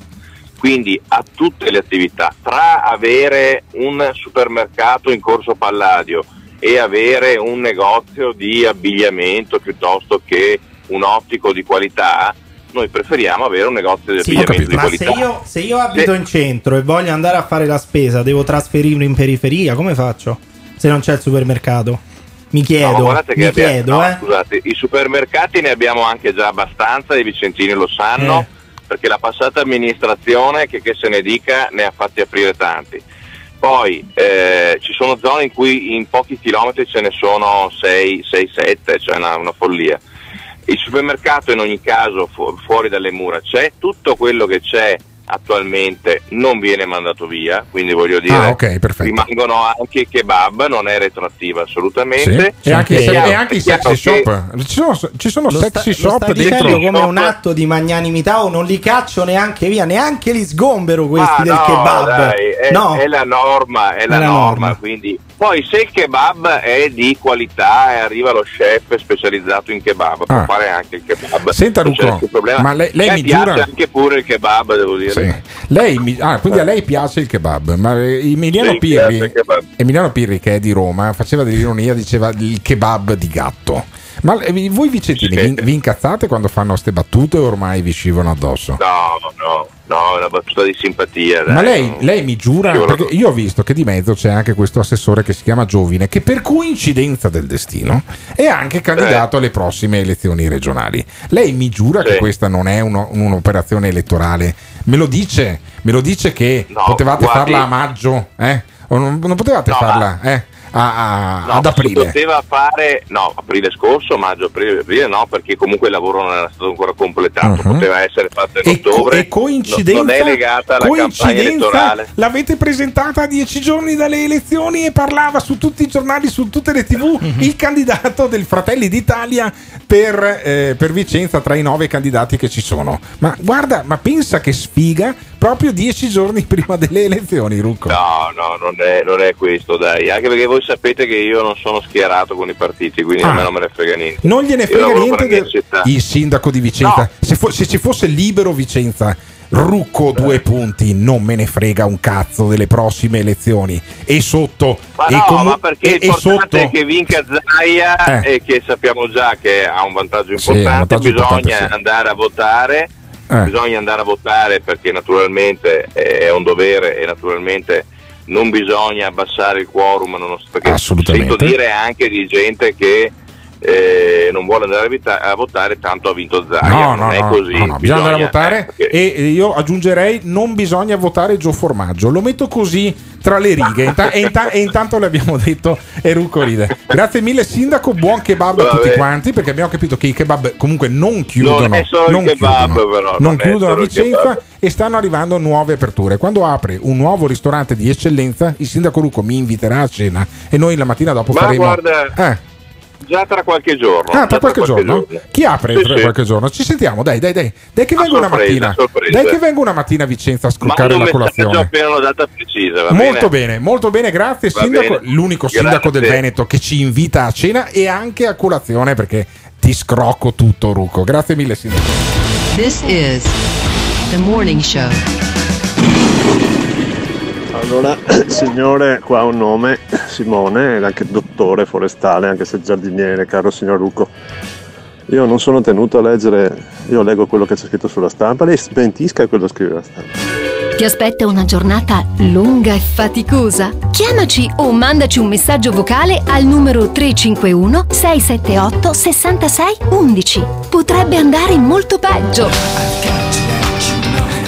Quindi a tutte le attività, tra avere un supermercato in corso Palladio e avere un negozio di abbigliamento piuttosto che un ottico di qualità, noi preferiamo avere un negozio di Sì, abbigliamento di ma se qualità. io, se io abito in centro e voglio andare a fare la spesa, devo trasferirmi in periferia, come faccio? Se non c'è il supermercato? Mi No, chiedo, guardate mi che abbiamo- chiedo, no, eh. scusate, i supermercati ne abbiamo anche già abbastanza, i vicentini lo sanno, Eh. Perché la passata amministrazione, che, che se ne dica, ne ha fatti aprire tanti. Poi eh, ci sono zone in cui in pochi chilometri ce ne sono 6, 6 7, cioè una, una follia. Il supermercato in ogni caso fu- fuori dalle mura c'è, tutto quello che c'è attualmente non viene mandato via, quindi voglio dire Ah, ok, perfetto. rimangono anche i kebab, non è retroattiva assolutamente. Sì. E anche, chiaro- e anche i sexy che- shop. Ci sono, ci sono Lo sta- sexy lo shop sta dentro. come un atto di magnanimità o non li caccio neanche via, neanche li sgombero questi Ma del no, kebab. dai, è, no, è la norma, è la, È la norma, norma. quindi poi se il kebab è di qualità e arriva lo chef specializzato in kebab, può Ah. fare anche il kebab. Senta, problema. ma lei- lei A me mi piace giura- anche pure il kebab, devo dire. Sì. Lei mi- ah, quindi a lei piace il kebab, ma eh, Emiliano, Sì, Pirri, kebab. Emiliano Pirri, che è di Roma, faceva dell'ironia, diceva il kebab di gatto. Ma eh, voi vicentini vi, vi incazzate quando fanno queste battute o ormai vi scivolano addosso? No, no, no, è una battuta di simpatia. dai. Ma lei, lei mi giura, Sì, perché io ho visto che di mezzo c'è anche questo assessore che si chiama Giovine, che per coincidenza del destino è anche candidato alle prossime elezioni regionali. Lei mi giura che questa non è uno- un'operazione elettorale? Me lo dice, me lo dice che No, potevate guardi- farla a maggio, eh? O non, non potevate No, farla eh? A- a- No, ad aprile? poteva fare, no, aprile scorso, maggio, aprile, aprile no, perché comunque il lavoro non era stato ancora completato, Mhm. poteva essere fatto in E, co- ottobre. e coincidenza, non è legata alla campagna coincidenza elettorale. l'avete presentata a dieci giorni dalle elezioni e parlava su tutti i giornali, su tutte le tv, Mhm. il candidato del Fratelli d'Italia per, eh, per Vicenza tra i nove candidati che ci sono. Ma guarda, ma pensa che sfiga proprio dieci giorni prima delle elezioni, Rucco. No, no, non è, non è questo, dai. Anche perché voi sapete che io non sono schierato con i partiti, quindi Ah. a me non me ne frega niente. Non gliene frega niente del città. il sindaco di Vicenza. Se, fo- se ci fosse libero Vicenza, Rucco due punti, non me ne frega un cazzo delle prossime elezioni. E sotto, Ma e no, comu- ma perché e- l'importante sotto è che vinca Zaia Eh. e che sappiamo già che ha un vantaggio Sì, un importante, vantaggio bisogna importante, sì. andare a votare, Eh. bisogna andare a votare perché naturalmente è un dovere e naturalmente non bisogna abbassare il quorum, nonost- perché Assolutamente. sento dire anche di gente che eh, non vuole andare a, vita- a votare, tanto ha vinto Zaia. No, non no, è no, così. no, no, bisogna andare a votare eh, perché- e io aggiungerei non bisogna votare Gio Formaggio, lo metto così tra le righe Inta- e, inta- e intanto le abbiamo detto e Rucco ride. Grazie mille sindaco, buon kebab a tutti Vabbè. quanti perché abbiamo capito che i kebab comunque non chiudono, Non kebab, chiudono, però, non chiudono a Vicenza e stanno arrivando nuove aperture. Quando apre un nuovo ristorante di eccellenza, il sindaco Rucco mi inviterà a cena e noi la mattina dopo Ma faremo guarda, Eh. Già tra qualche giorno. Ah, tra qualche giorno? Chi apre Sì, tra sì. qualche giorno? Ci sentiamo, dai, dai, dai. Dai che vengo una mattina. sorpresa. Dai che vengo una mattina a Vicenza a scroccare la colazione. appena una data precisa, va Molto bene? bene, molto bene, grazie Va sindaco, bene. l'unico Grazie. sindaco del Veneto che ci invita a cena e anche a colazione perché ti scrocco tutto Rucco. Grazie mille sindaco. This is the morning show. Allora, signore qua ha un nome, Simone, ed anche dottore forestale, anche se giardiniere, caro signor Rucco. Io non sono tenuto a leggere, io leggo quello che c'è scritto sulla stampa, lei smentisca quello che scrive la stampa. Ti aspetta una giornata lunga e faticosa? Chiamaci o mandaci un messaggio vocale al numero 351 678 66 11. Potrebbe andare molto peggio.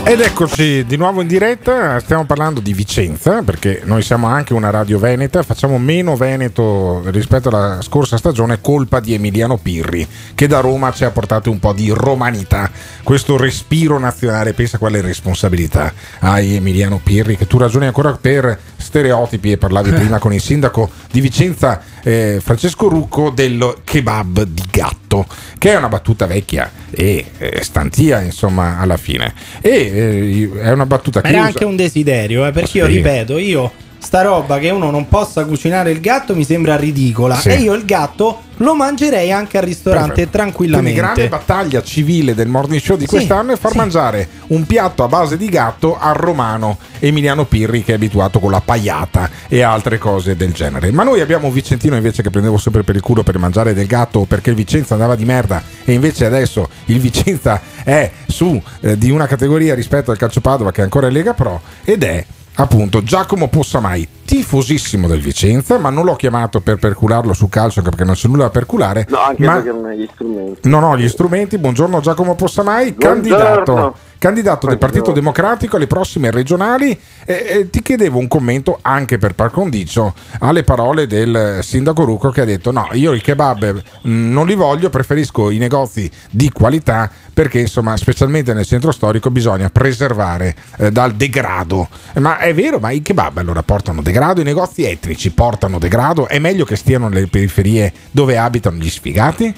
Ed eccoci di nuovo in diretta, stiamo parlando di Vicenza perché noi siamo anche una radio veneta, facciamo meno Veneto rispetto alla scorsa stagione colpa di Emiliano Pirri che da Roma ci ha portato un po' di romanità, questo respiro nazionale, pensa quale responsabilità hai Emiliano Pirri che tu ragioni ancora per stereotipi e parlavi prima con il sindaco di Vicenza eh, Francesco Rucco del kebab di gatto che è una battuta vecchia e eh, stantia insomma alla fine e eh, è una battuta Ma che era usa- anche un desiderio, eh, perché io Sì. ripeto, io sta roba che uno non possa cucinare il gatto mi sembra ridicola Sì. e io il gatto lo mangerei anche al ristorante Perfetto. tranquillamente. Quindi grande battaglia civile del morning show di Sì, quest'anno è far sì. mangiare un piatto a base di gatto al romano Emiliano Pirri che è abituato con la pagliata e altre cose del genere. Ma noi abbiamo un Vicentino invece che prendevo sempre per il culo per mangiare del gatto perché il Vicenza andava di merda e invece adesso il Vicenza è su eh, di una categoria rispetto al calcio Padova che è ancora in Lega Pro ed è appunto Giacomo Possamai, tifosissimo del Vicenza, ma non l'ho chiamato per percularlo su calcio perché non c'è nulla da perculare. No, anche ma perché non hai gli strumenti. non ho gli strumenti. Buongiorno Giacomo Possamai, Buongiorno. candidato, candidato del Partito. Democratico alle prossime regionali. E, e ti chiedevo un commento anche per par condicio alle parole del sindaco Rucco che ha detto: No, io i kebab mh, non li voglio, preferisco i negozi di qualità perché, insomma, specialmente nel centro storico bisogna preservare eh, dal degrado. Ma è vero, ma i kebab allora portano degrado, i negozi etnici portano degrado. È meglio che stiano nelle periferie dove abitano gli sfigati?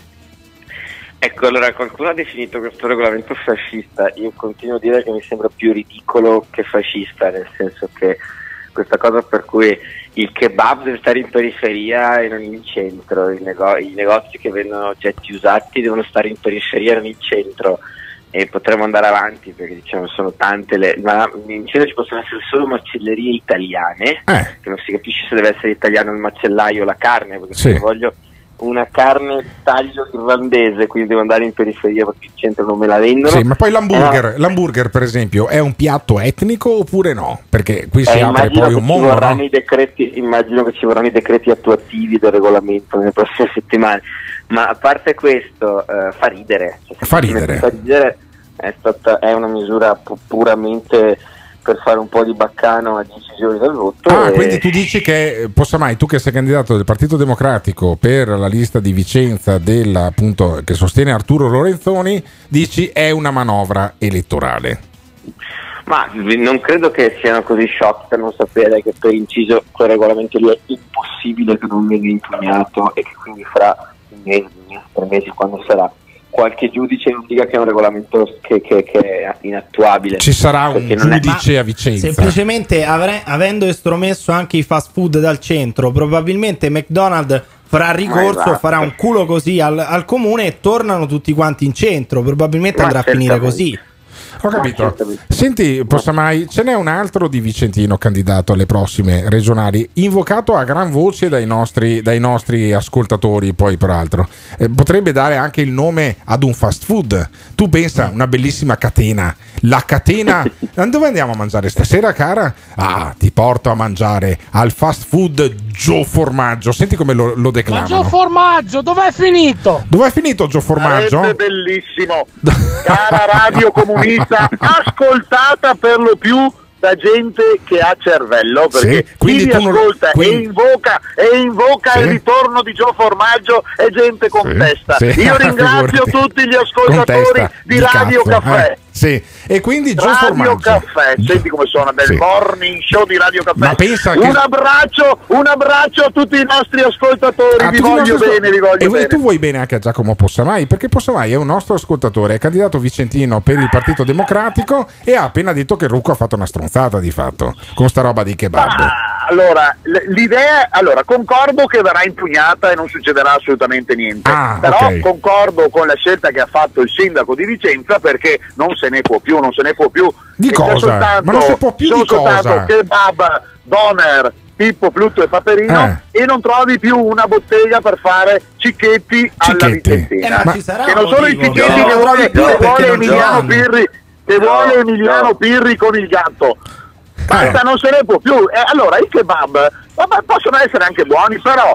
Ecco, allora qualcuno ha definito questo regolamento fascista, io continuo a dire che mi sembra più ridicolo che fascista, nel senso che questa cosa per cui il kebab deve stare in periferia e non in centro, i, nego- i negozi che vendono oggetti usati devono stare in periferia e non in centro. E potremmo andare avanti perché diciamo sono tante le ma in centro ci possono essere solo macellerie italiane che non si capisce se deve essere italiano il macellaio o la carne perché Sì. se voglio una carne taglio irlandese quindi devo andare in periferia perché in centro non me la vendono Sì, ma poi l'hamburger, Eh, l'hamburger, per esempio, è un piatto etnico oppure no? Perché qui si eh, apre poi un mondo. no? i decreti, immagino che ci vorranno i decreti attuativi del regolamento nelle prossime settimane. Ma a parte questo, eh, fa ridere. Cioè, Fa ridere. Fa ridere è, stata, è una misura pu- puramente per fare un po' di baccano a 10 giorni dal voto. Ah, e- quindi tu dici che possa mai, tu che sei candidato del Partito Democratico per la lista di Vicenza della, appunto, che sostiene Arturo Lorenzoni, dici è una manovra elettorale. Ma non credo che siano così shock per non sapere che per inciso quel regolamento lì è impossibile che non venga impugnato e che quindi fra un mese, tre mesi, quando sarà, qualche giudice non dica che è un regolamento che, che- che è inattuabile. Ci sarà un non è- giudice a Vicenza. Semplicemente avre- avendo estromesso anche i fast food dal centro, probabilmente McDonald's farà ricorso, esatto. farà un culo così al, al comune e tornano tutti quanti in centro. Probabilmente Ma andrà a finire così. Ho capito. Senti, possa mai, ce n'è un altro di Vicentino candidato alle prossime regionali, invocato a gran voce dai nostri, dai nostri ascoltatori, poi peraltro. Eh, potrebbe dare anche il nome ad un fast food. Tu pensa, una bellissima catena. La catena... Dove andiamo a mangiare stasera, cara? Ah, ti porto a mangiare al fast food Gio Formaggio. Senti come lo, lo Ma Gio declamano. Formaggio, dov'è finito? Dov'è finito Gio Formaggio? Sarebbe bellissimo. Cara radio comunista, ascoltata per lo più da gente che ha cervello, perché Sì, quindi chi vi tu non- ascolta quindi- e invoca, e invoca Sì. il ritorno di Gio Formaggio è gente con Sì, testa. Io ringrazio tutti gli ascoltatori testa di Radio Caffè. eh. Sì, e quindi Gio Radio. Caffè, senti come suona del Sì. morning show di Radio Caffè. Ma pensa che- Un abbraccio, un abbraccio a tutti i nostri ascoltatori, Ah, vi voglio nostri- bene, vi voglio e bene. tu vuoi bene anche a Giacomo Possamai perché Possamai è un nostro ascoltatore è candidato vicentino per il Partito Democratico e ha appena detto che Rucco ha fatto una stronzata di fatto con sta roba di kebab Allora, l'idea, allora, concordo che verrà impugnata e non succederà assolutamente niente. Ah, Però ok. concordo con la scelta che ha fatto il sindaco di Vicenza perché non se ne può più, non se ne può più. Di E cosa? soltanto- Ma non si può più di cosa? soltanto Kebab, doner, Pippo, Plutto e Paperino e non trovi più una bottega per fare cicchetti, alla Cicchetti. Vicentina. Eh, ma ci sarà che non sono i cicchetti no, che vuole, no, vuole Emiliano. Pirri, che vuole Emiliano Pirri con il gatto. Questa non se ne può più. E allora i kebab vabbè, possono essere anche buoni, però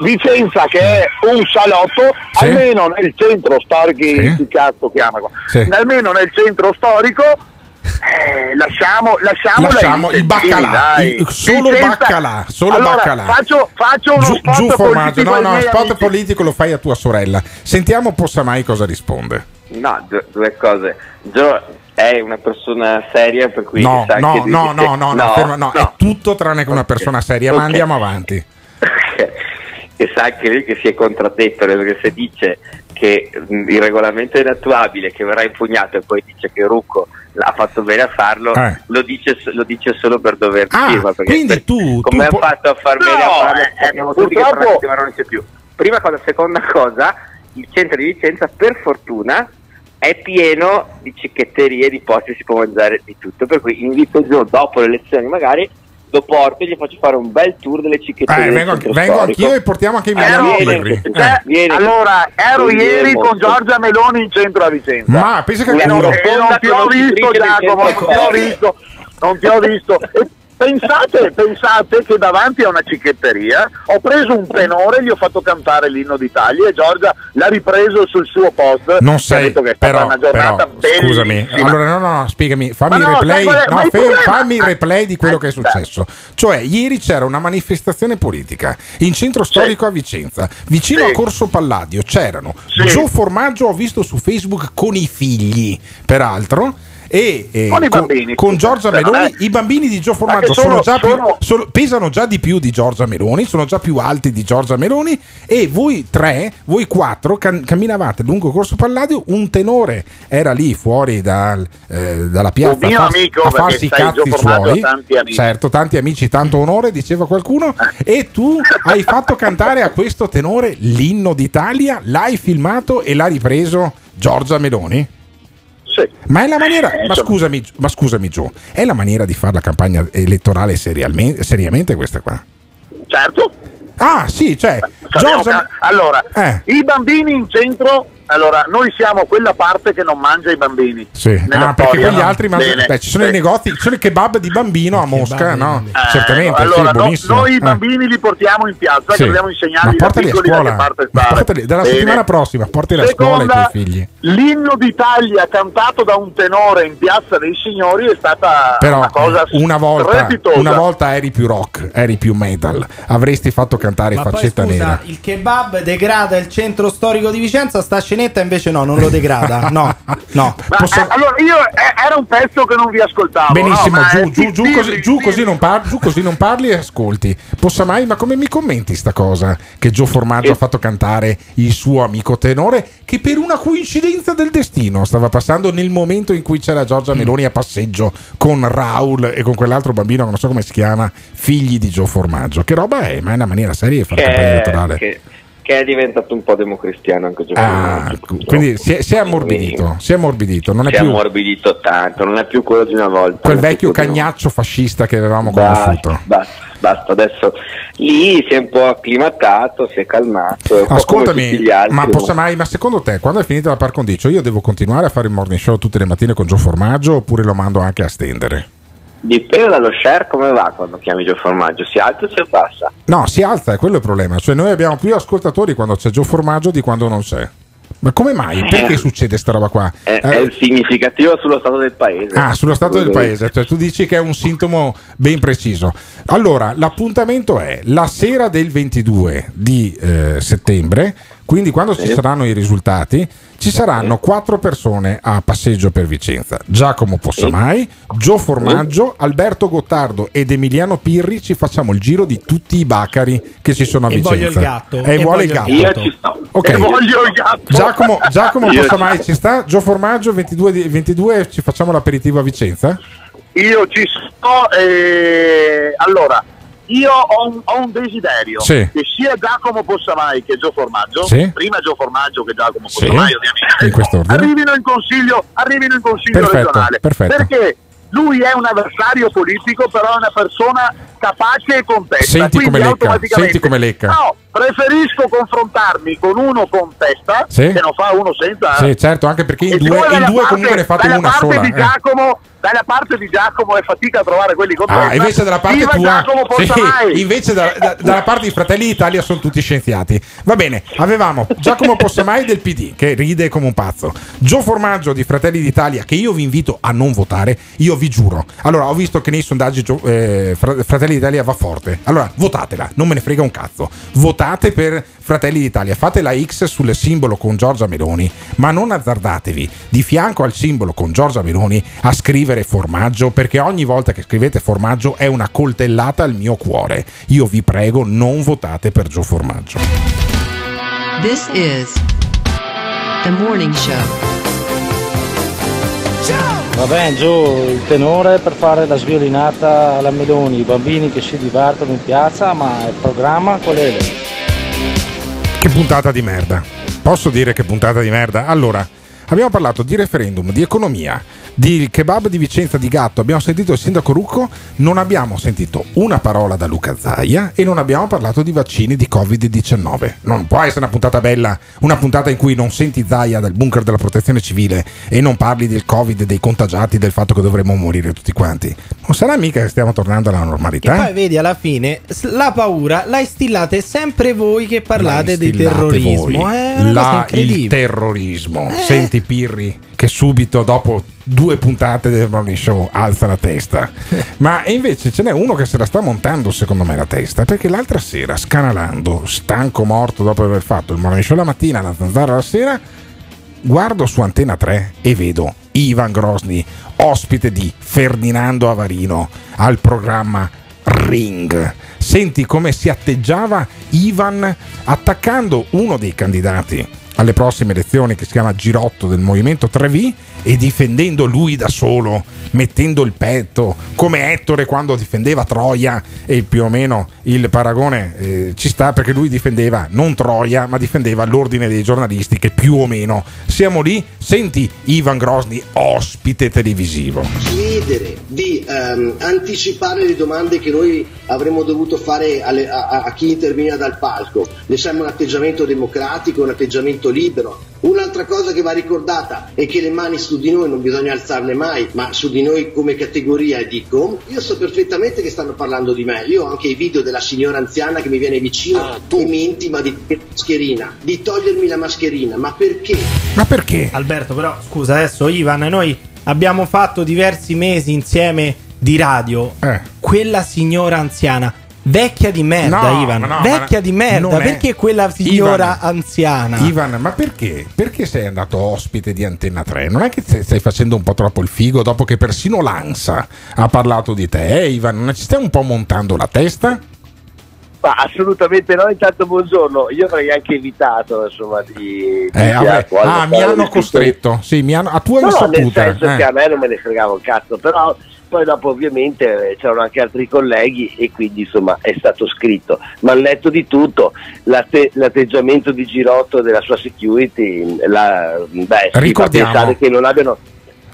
Vicenza che è un salotto, Sì. almeno nel centro storico, che cazzo chiama qua? Sì. almeno nel centro storico, eh, lasciamo, lasciamo, Lasciamo il baccalà, il- solo il baccalà, solo allora, baccalà. Faccio, faccio uno Giù, spot giù formaggio, politico no no, spot amici. politico lo fai a tua sorella. Sentiamo Possamai cosa risponde. No, due, due cose. Gio è una persona seria per cui No, sa no, che no, no, no, no, ferma- no, no. è tutto tranne che una persona seria, ma Ok. andiamo avanti. che sa anche lui che si è contraddetto perché se dice che mh, il regolamento è inattuabile che verrà impugnato e poi dice che Rucco ha fatto bene a farlo Eh. lo, dice, lo dice solo per dover Ah, firma quindi per- tu- come tu ha po- fatto a far bene No, a farlo eh, sappiamo tutti che non c'è più prima cosa seconda cosa il centro di Vicenza per fortuna è pieno di cicchetterie di posti si può mangiare di tutto per cui invito Gio dopo le elezioni magari lo porto e gli faccio fare un bel tour delle cicchetterie Eh, vengo, centro vengo anch'io e portiamo anche vieni, Pirri. cioè, Eh. Allora, ero Vieni, ieri con molto. Giorgia Meloni in centro a Vicenza. Ma pensa che e non, e non ti ho visto, Giacomo, non ti ho visto, pensate, pensate che davanti a una cicchetteria ho preso un tenore, gli ho fatto cantare l'inno d'Italia e Giorgia l'ha ripreso sul suo post. Non sei, che è stata però, una giornata però, scusami, allora no, no, no, spiegami, fammi no, replay, no, fer- problema- fammi replay di quello che è successo. Cioè, ieri c'era una manifestazione politica in centro storico a Vicenza, vicino a Corso Palladio, c'erano Gio Formaggio, ho visto su Facebook con i figli, peraltro. E, e Con i bambini, con Giorgia Meloni, eh. i bambini di Gio Ma Formaggio sono, sono- già più- sono- sono- pesano già di più di Giorgia Meloni, sono già più alti di Giorgia Meloni e voi tre, voi quattro cam- camminavate lungo Corso Palladio, un tenore era lì fuori dal, eh, dalla piazza a, farsi- amico, a farsi i cazzi suoi, tanti amici. certo, tanti amici, tanto onore, diceva qualcuno, e tu hai fatto cantare a questo tenore l'inno d'Italia, l'hai filmato e l'ha ripreso Giorgia Meloni? Sì. Ma è la maniera, Eh, ma scusami, ma scusami Gio, è la maniera di fare la campagna elettorale seriamente questa qua? Certo. Ah, sì, cioè, Giorgia- allora, Eh. i bambini in centro, allora, noi siamo quella parte che non mangia i bambini. Sì. Nella Ah, perché quegli no? altri ma- Bene. beh, ci sono Sì. i negozi, ci sono i kebab di bambino a Mosca, no? Eh, Certamente, allora, sì, no- buonissimo. noi i Eh. bambini li portiamo in piazza, Sì. che dobbiamo Ma insegnargli da portali a piccoli da che scuola, parte stare. portali- dalla Bene. settimana prossima, portali a scuola i tuoi figli. L'inno d'Italia cantato da un tenore in Piazza dei Signori è stata Però una cosa una volta, una volta eri più rock, eri più metal, avresti fatto cantare Ma poi faccetta scusa, nera. il kebab degrada il centro storico di Vicenza, sta scenetta invece no, non lo degrada. No, no. Ma, eh, allora io eh, era un pezzo che non vi ascoltavo. Benissimo, no, giù, eh, giù, giù, dirli- così, giù così non parli, giù così non parli e ascolti. Possa mai, ma come mi commenti sta cosa? Che Gio Formaggio ha fatto cantare il suo amico tenore che per una coincidenza del destino stava passando nel momento in cui c'era Giorgia Mm. Meloni a passeggio con Raul e con quell'altro bambino che non so come si chiama, figli di Gio Formaggio. Che roba è? Ma è una maniera seria di fare campagna che, elettorale. che- che è diventato un po' democristiano anche Giovanni. Ah, quindi si è, si è ammorbidito, si è ammorbidito, non è si è più ammorbidito tanto, non è più quello di una volta. quel è vecchio cagnaccio fascista che avevamo Basta, conosciuto. basta, basta, adesso lì si è un po' acclimatato, si è calmato. è Ascoltami, ma, possa mai, ma secondo te, quando è finita la par condicio, io devo continuare a fare il morning show tutte le mattine con Gio Formaggio oppure lo mando anche a stendere? Dipende dallo share come va quando chiami Gio Formaggio, si alza o si abbassa? No, si alza, è quello il problema. Cioè, noi abbiamo più ascoltatori quando c'è Gio Formaggio di quando non c'è. Ma come mai? Perché succede sta roba qua? È, è Eh, il significativo sullo stato del paese. Ah, sullo stato del paese, cioè tu dici che è un sintomo ben preciso. Allora, l'appuntamento è la sera del 22 di eh, settembre, quindi quando ci saranno i risultati, ci saranno quattro persone a passeggio per Vicenza. Giacomo Possamai, Gio Formaggio, Alberto Gottardo ed Emiliano Pirri ci facciamo il giro di tutti i bacari che ci sono a E Vicenza. voglio il gatto. E, E vuole il gatto. Io ci sto. Ok. E voglio il gatto. Giacomo, Giacomo Possamai ci- sta? Gio Formaggio 22, di- 22 ci facciamo l'aperitivo a Vicenza? Io ci sto e allora io ho un, ho un desiderio Sì. che sia Giacomo Possamai che Gio Formaggio, Sì. prima Gio Formaggio che Giacomo Sì. Possamai ovviamente, In arrivino in consiglio, arrivino in consiglio Perfetto, regionale. perfetto. Perché lui è un avversario politico, però è una persona capace e contesta. Senti quindi come lecca, senti come lecca. No, preferisco confrontarmi con uno con testa Sì. che non fa uno senza. Sì, certo, anche perché in due, in due parte- comunque ne fate una parte sola. Di eh. Giacomo, dalla parte di Giacomo è fatica a trovare quelli con testa. Ah, invece dalla parte Viva tua, sì, invece da- da- dalla parte di Fratelli d'Italia sono tutti scienziati. Va bene, avevamo Giacomo Possamai del PD che ride come un pazzo, Gio Formaggio di Fratelli d'Italia che io vi invito a non votare, io vi giuro. Allora, ho visto che nei sondaggi eh, Fra- Fratelli d'Italia va forte. Allora, votatela, non me ne frega un cazzo. Votate per Fratelli d'Italia, fate la X sul simbolo con Giorgia Meloni, ma non azzardatevi di fianco al simbolo con Giorgia Meloni a scrivere formaggio, perché ogni volta che scrivete formaggio è una coltellata al mio cuore. Io vi prego, non votate per Gio Formaggio. This is the morning show. Va bene Gio, il tenore per fare la sviolinata alla Meloni, i bambini che si divertono in piazza, ma il programma qual è? Che puntata di merda. Posso dire che puntata di merda? Allora, abbiamo parlato di referendum, di economia, di kebab di Vicenza di Gatto, abbiamo sentito il sindaco Rucco, non abbiamo sentito una parola da Luca Zaia e non abbiamo parlato di vaccini di Covid-19. Non può essere una puntata bella, una puntata in cui non senti Zaia dal bunker della protezione civile e non parli del Covid, dei contagiati, del fatto che dovremmo morire tutti quanti. Non sarà mica che stiamo tornando alla normalità? poi vedi alla fine la paura la instillate sempre voi che parlate La di terrorismo. voi. Cosa La- il terrorismo. Eh. Senti Pirri che subito dopo due puntate del morning show alza la testa. Ma invece ce n'è uno che se la sta montando secondo me la testa perché l'altra sera scanalando, stanco morto dopo aver fatto il morning show la mattina, la zanzara la sera, guardo su Antena 3 e vedo Ivan Grosny, ospite di Ferdinando Avarino al programma Ring. Senti come si atteggiava Ivan attaccando uno dei candidati alle prossime elezioni che si chiama Girotto del Movimento 3V e difendendo lui da solo, mettendo il petto come Ettore quando difendeva Troia e più o meno il paragone eh, ci sta perché lui difendeva non Troia ma difendeva l'ordine dei giornalisti che più o meno siamo lì, senti Ivan Grosny ospite televisivo. chiedere di ehm, anticipare le domande che noi avremmo dovuto fare alle- a, a- chi interveniva dal palco. Ne sembra un atteggiamento democratico, un atteggiamento libero. Un'altra cosa che va ricordata è che le mani su di noi non bisogna alzarle mai, ma su di noi come categoria dico, io so perfettamente che stanno parlando di me, io ho anche i video della signora anziana che mi viene vicino e mi intima di mascherina, di togliermi la mascherina, ma perché? Ma perché? Alberto, però scusa, adesso Ivan, noi abbiamo fatto diversi mesi insieme di radio. Eh. Quella signora anziana, vecchia di merda, No, Ivan. no, vecchia di merda, non è- perché quella signora Ivan, anziana? Ivan, ma perché? Perché sei andato ospite di Antenna 3? Non è che stai facendo un po' troppo il figo dopo che persino l'ANSA ha parlato di te, eh, Ivan? Non ci stai un po' montando la testa? Ma assolutamente no, intanto buongiorno. Io avrei anche evitato insomma di... di Eh, Ah, mi hanno costretto. Sì, mi hanno, a tua No, nel insaputa. senso eh. che a me non me ne fregava un cazzo, però poi dopo ovviamente eh, c'erano anche altri colleghi e quindi insomma è stato scritto, ma al netto di tutto l'atte- l'atteggiamento di Girotto della sua security la, beh, Ricordiamo- pensare che non abbiano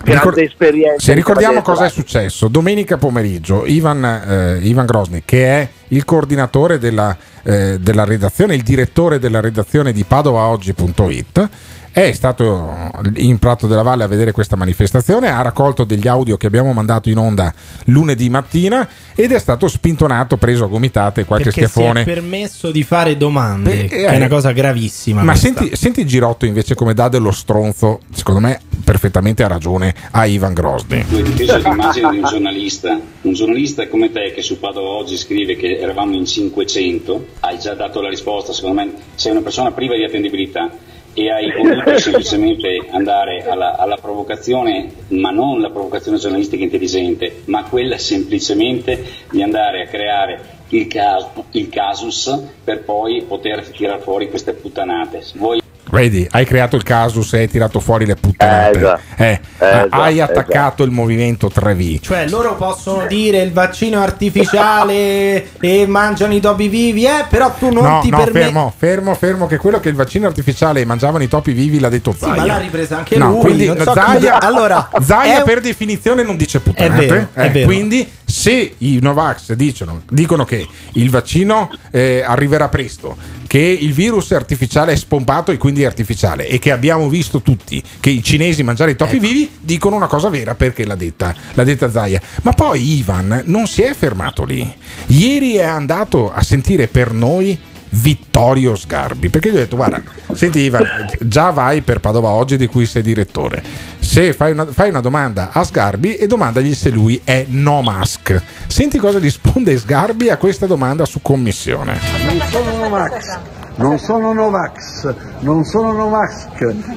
grande esperienza. Se ricordiamo cosa è successo, domenica pomeriggio Ivan, eh, Ivan Grosny, che è il coordinatore della, eh, della redazione, il direttore della redazione di padovaoggi.it, è stato in Prato della Valle a vedere questa manifestazione, ha raccolto degli audio che abbiamo mandato in onda lunedì mattina ed è stato spintonato, preso a gomitate qualche Perché si schiaffone. è permesso di fare domande, Beh, che è eh, una cosa gravissima. Ma senti, senti Girotto invece come dà dello stronzo, secondo me perfettamente ha ragione, a Ivan Grosny. Tu hai difeso l'immagine di un giornalista, un giornalista come te che su Padova oggi scrive che eravamo in 500, hai già dato la risposta, secondo me sei una persona priva di attendibilità e hai voluto semplicemente andare alla, alla provocazione, ma non la provocazione giornalistica intelligente, ma quella semplicemente di andare a creare il, cas- il casus per poi poter tirar fuori queste puttanate. Voi Vedi, hai creato il casus e hai tirato fuori le puttanate. Eh, già. Eh, Eh, già, hai eh, attaccato il movimento 3V. Cioè, loro possono dire il vaccino artificiale e mangiano i topi vivi, eh, però tu non no, ti no, permetti. fermo, fermo, fermo, che quello che il vaccino artificiale mangiavano i topi vivi l'ha detto Zaia. ma l'ha ripresa anche no, lui, Quindi non so Zaia, come- allora, Zaia per definizione non dice puttanate. È vero, è eh, vero. Quindi se i Novax dicono, dicono che il vaccino eh, arriverà presto, che il virus artificiale è spompato e quindi è artificiale e che abbiamo visto tutti che i cinesi mangiare i topi Ecco. vivi, dicono una cosa vera perché l'ha detta, l'ha detta Zaia. Ma poi Ivan non si è fermato lì. Ieri è andato a sentire per noi Vittorio Sgarbi. Perché gli ho detto guarda senti Ivan già vai per Padova oggi di cui sei direttore. Se fai una, fai una domanda a Sgarbi e domandagli se lui è no mask. Senti cosa risponde Sgarbi a questa domanda su commissione. Non sono Novax, non sono Novax, non sono Novax,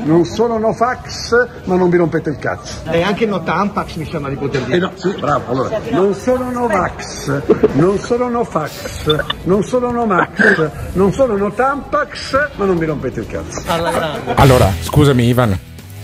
non sono Nofax, ma non vi rompete il cazzo. E anche no Tampax mi sembra di poter dire. Eh no, sì, bravo, allora. Non sono Novax, non sono Nofax, non sono Nomax, non sono Notampax, ma non vi rompete il cazzo. allora scusami Ivan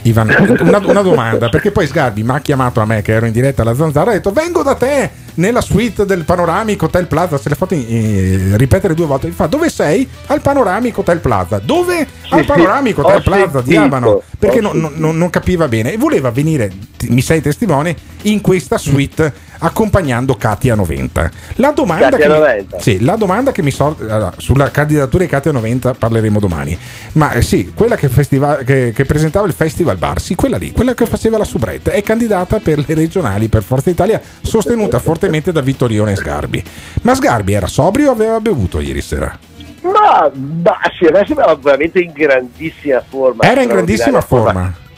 Ivan, una, una domanda, perché poi Sgarbi mi ha chiamato a me che ero in diretta alla Zanzara e ha detto vengo da te nella suite del Panoramico Hotel Plaza, se l'ha fatto eh, ripetere due volte, mi fa dove sei? Al Panoramico Hotel Plaza, dove? Al sì, Panoramico ho Hotel Plaza di Abano, perché ho non, non- capiva bene. E voleva venire, mi sei testimone, in questa suite accompagnando Katia 90. La domanda, Katia che mi, 90. sì, la domanda che mi sorge allora, sulla candidatura di Katia 90 parleremo domani. Ma eh, sì, quella che, festiva- che- che presentava il Festival Bar, sì, quella lì, quella che faceva la soubrette, è candidata per le regionali per Forza Italia, sostenuta fortemente da Vittorione Sgarbi. Ma Sgarbi era sobrio o aveva bevuto ieri sera? Ma, ma sì, adesso era veramente in grandissima forma. Era in grandissima straordinaria forma.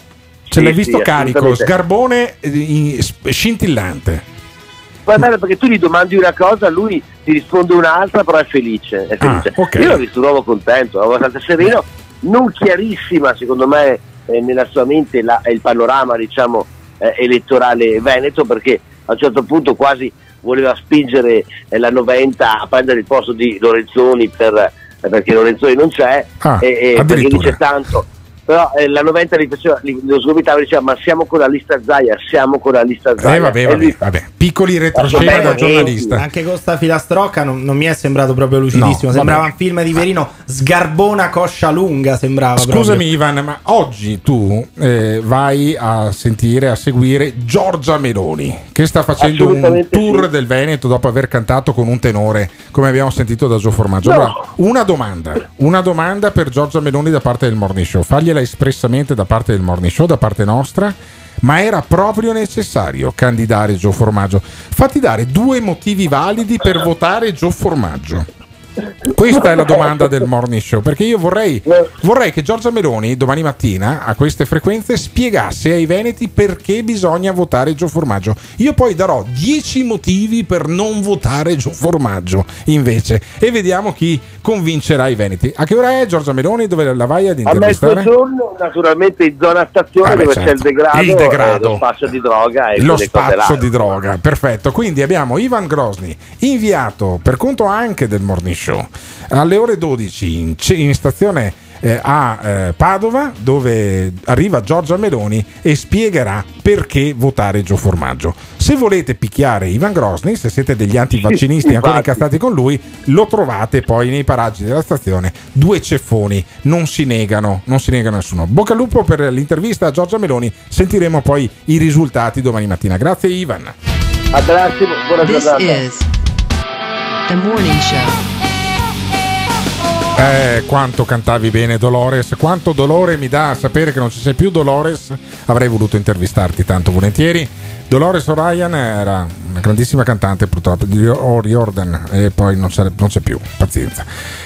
Ce Sì, l'hai visto sì, carico, sgarbone eh, in- scintillante. Bello perché tu gli domandi una cosa, lui ti risponde un'altra, però è felice. È felice. Ah, ok. Io l'ho visto un uomo contento, abbastanza sereno, non chiarissima secondo me eh, nella sua mente la- il panorama diciamo, eh, elettorale veneto perché a un certo punto quasi voleva spingere eh, la 90 a prendere il posto di Lorenzoni per, perché Lorenzoni non c'è Ah, e, e perché dice tanto. Però eh, la 90 gli faceva, lo sgomitava e diceva ma siamo con la lista Zaia, siamo con la lista Zaia. Eh, vabbè, vabbè, lui vabbè. Piccoli retroscena da eh, giornalista. Anche con sta filastrocca non, non mi è sembrato proprio lucidissimo. No, sembrava vabbè. un film di Verino Sgarbona coscia lunga. Sembrava Scusami proprio. Ivan, ma oggi tu eh, vai a sentire, a seguire Giorgia Meloni, che sta facendo un tour sì. del Veneto dopo aver cantato con un tenore, come abbiamo sentito da Gio Formaggio. No. Allora, una domanda, una domanda per Giorgia Meloni da parte del Morning Show. Fagliela espressamente da parte del Morning Show, da parte nostra. Ma era proprio necessario candidare Gio Formaggio. Fatti dare due motivi validi per votare Gio Formaggio. Questa è la domanda del morning show, perché io vorrei, vorrei che Giorgia Meloni domani mattina a queste frequenze spiegasse ai Veneti perché bisogna votare Gio Formaggio. Io poi darò 10 motivi per non votare Gio Formaggio invece e vediamo chi convincerà i Veneti. A che ora è Giorgia Meloni? Dove la vai ad A intervistare? mezzogiorno, naturalmente in zona stazione Ah, dove certo. c'è il degrado, Il degrado. e lo spaccio di droga e lo spaccio di droga, perfetto. Quindi abbiamo Ivan Grosny, inviato per conto anche del Morning Show alle ore 12 in, in stazione eh, a eh, Padova dove arriva Giorgia Meloni e spiegherà perché votare Gio Formaggio. Se volete picchiare Ivan Grosny, se siete degli antivaccinisti ancora Infatti. incastrati con lui, lo trovate poi nei paraggi della stazione. Due ceffoni, non si negano, non si negano nessuno. Bocca al lupo per l'intervista a Giorgia Meloni, sentiremo poi i risultati domani mattina. Grazie Ivan. A grazie, buona This giornata. is the morning show. Eh, quanto cantavi bene Dolores, quanto dolore mi dà sapere che non ci sei più Dolores, avrei voluto intervistarti tanto volentieri. Dolores O'Ryan era una grandissima cantante purtroppo di O'Riordan e poi non c'è, non c'è più, pazienza.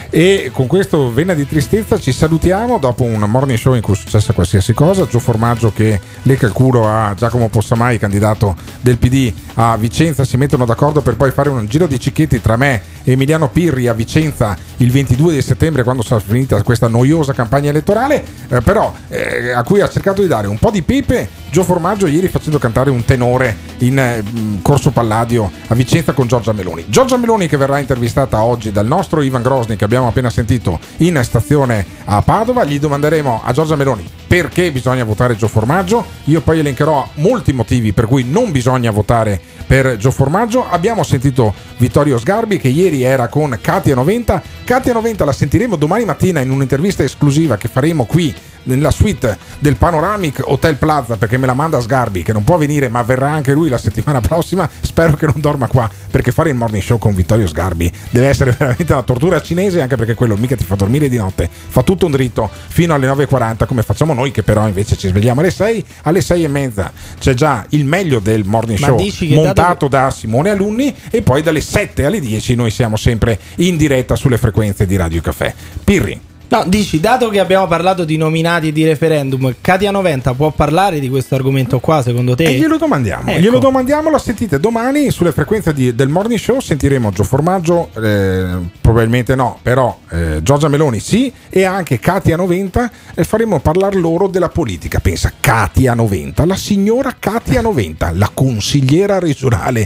E con questo vena di tristezza ci salutiamo dopo un morning show in cui è successa qualsiasi cosa. Gio Formaggio che lecca il a Giacomo Possamai, candidato del PD a Vicenza, si mettono d'accordo per poi fare un giro di cicchetti tra me Emiliano Pirri a Vicenza il 22 di settembre quando sarà finita questa noiosa campagna elettorale, eh, però eh, a cui ha cercato di dare un po' di pepe Gio Formaggio ieri facendo cantare un tenore in eh, Corso Palladio a Vicenza con Giorgia Meloni. Giorgia Meloni che verrà intervistata oggi dal nostro Ivan Grosny che abbiamo appena sentito in stazione a Padova, gli domanderemo a Giorgia Meloni perché bisogna votare Gio Formaggio, io poi elencherò molti motivi per cui non bisogna votare per Gio Formaggio. Abbiamo sentito Vittorio Sgarbi che ieri era con Katia 90. Katia 90 la sentiremo domani mattina in un'intervista esclusiva che faremo qui nella suite del Panoramic Hotel Plaza perché me la manda Sgarbi che non può venire ma verrà anche lui la settimana prossima. Spero che non dorma qua perché fare il morning show con Vittorio Sgarbi deve essere veramente una tortura cinese anche perché quello mica ti fa dormire di notte. Fa tutto un dritto fino alle 9.40 come facciamo noi che però invece ci svegliamo alle 6 alle 6 e mezza c'è già il meglio del morning Ma show montato da Simone Alunni e poi dalle 7 alle 10 noi siamo sempre in diretta sulle frequenze di Radio Caffè Pirri No, dici, dato che abbiamo parlato di nominati e di referendum, Katia 90 può parlare di questo argomento qua, secondo te? E glielo domandiamo, Ecco. glielo domandiamo, la sentite domani sulle frequenze di- del morning show, sentiremo Gio Formaggio, eh, probabilmente no, però eh, Giorgia Meloni sì e anche Katia 90 e faremo parlare loro della politica. Pensa, Katia 90, la signora Katia 90, la consigliera regionale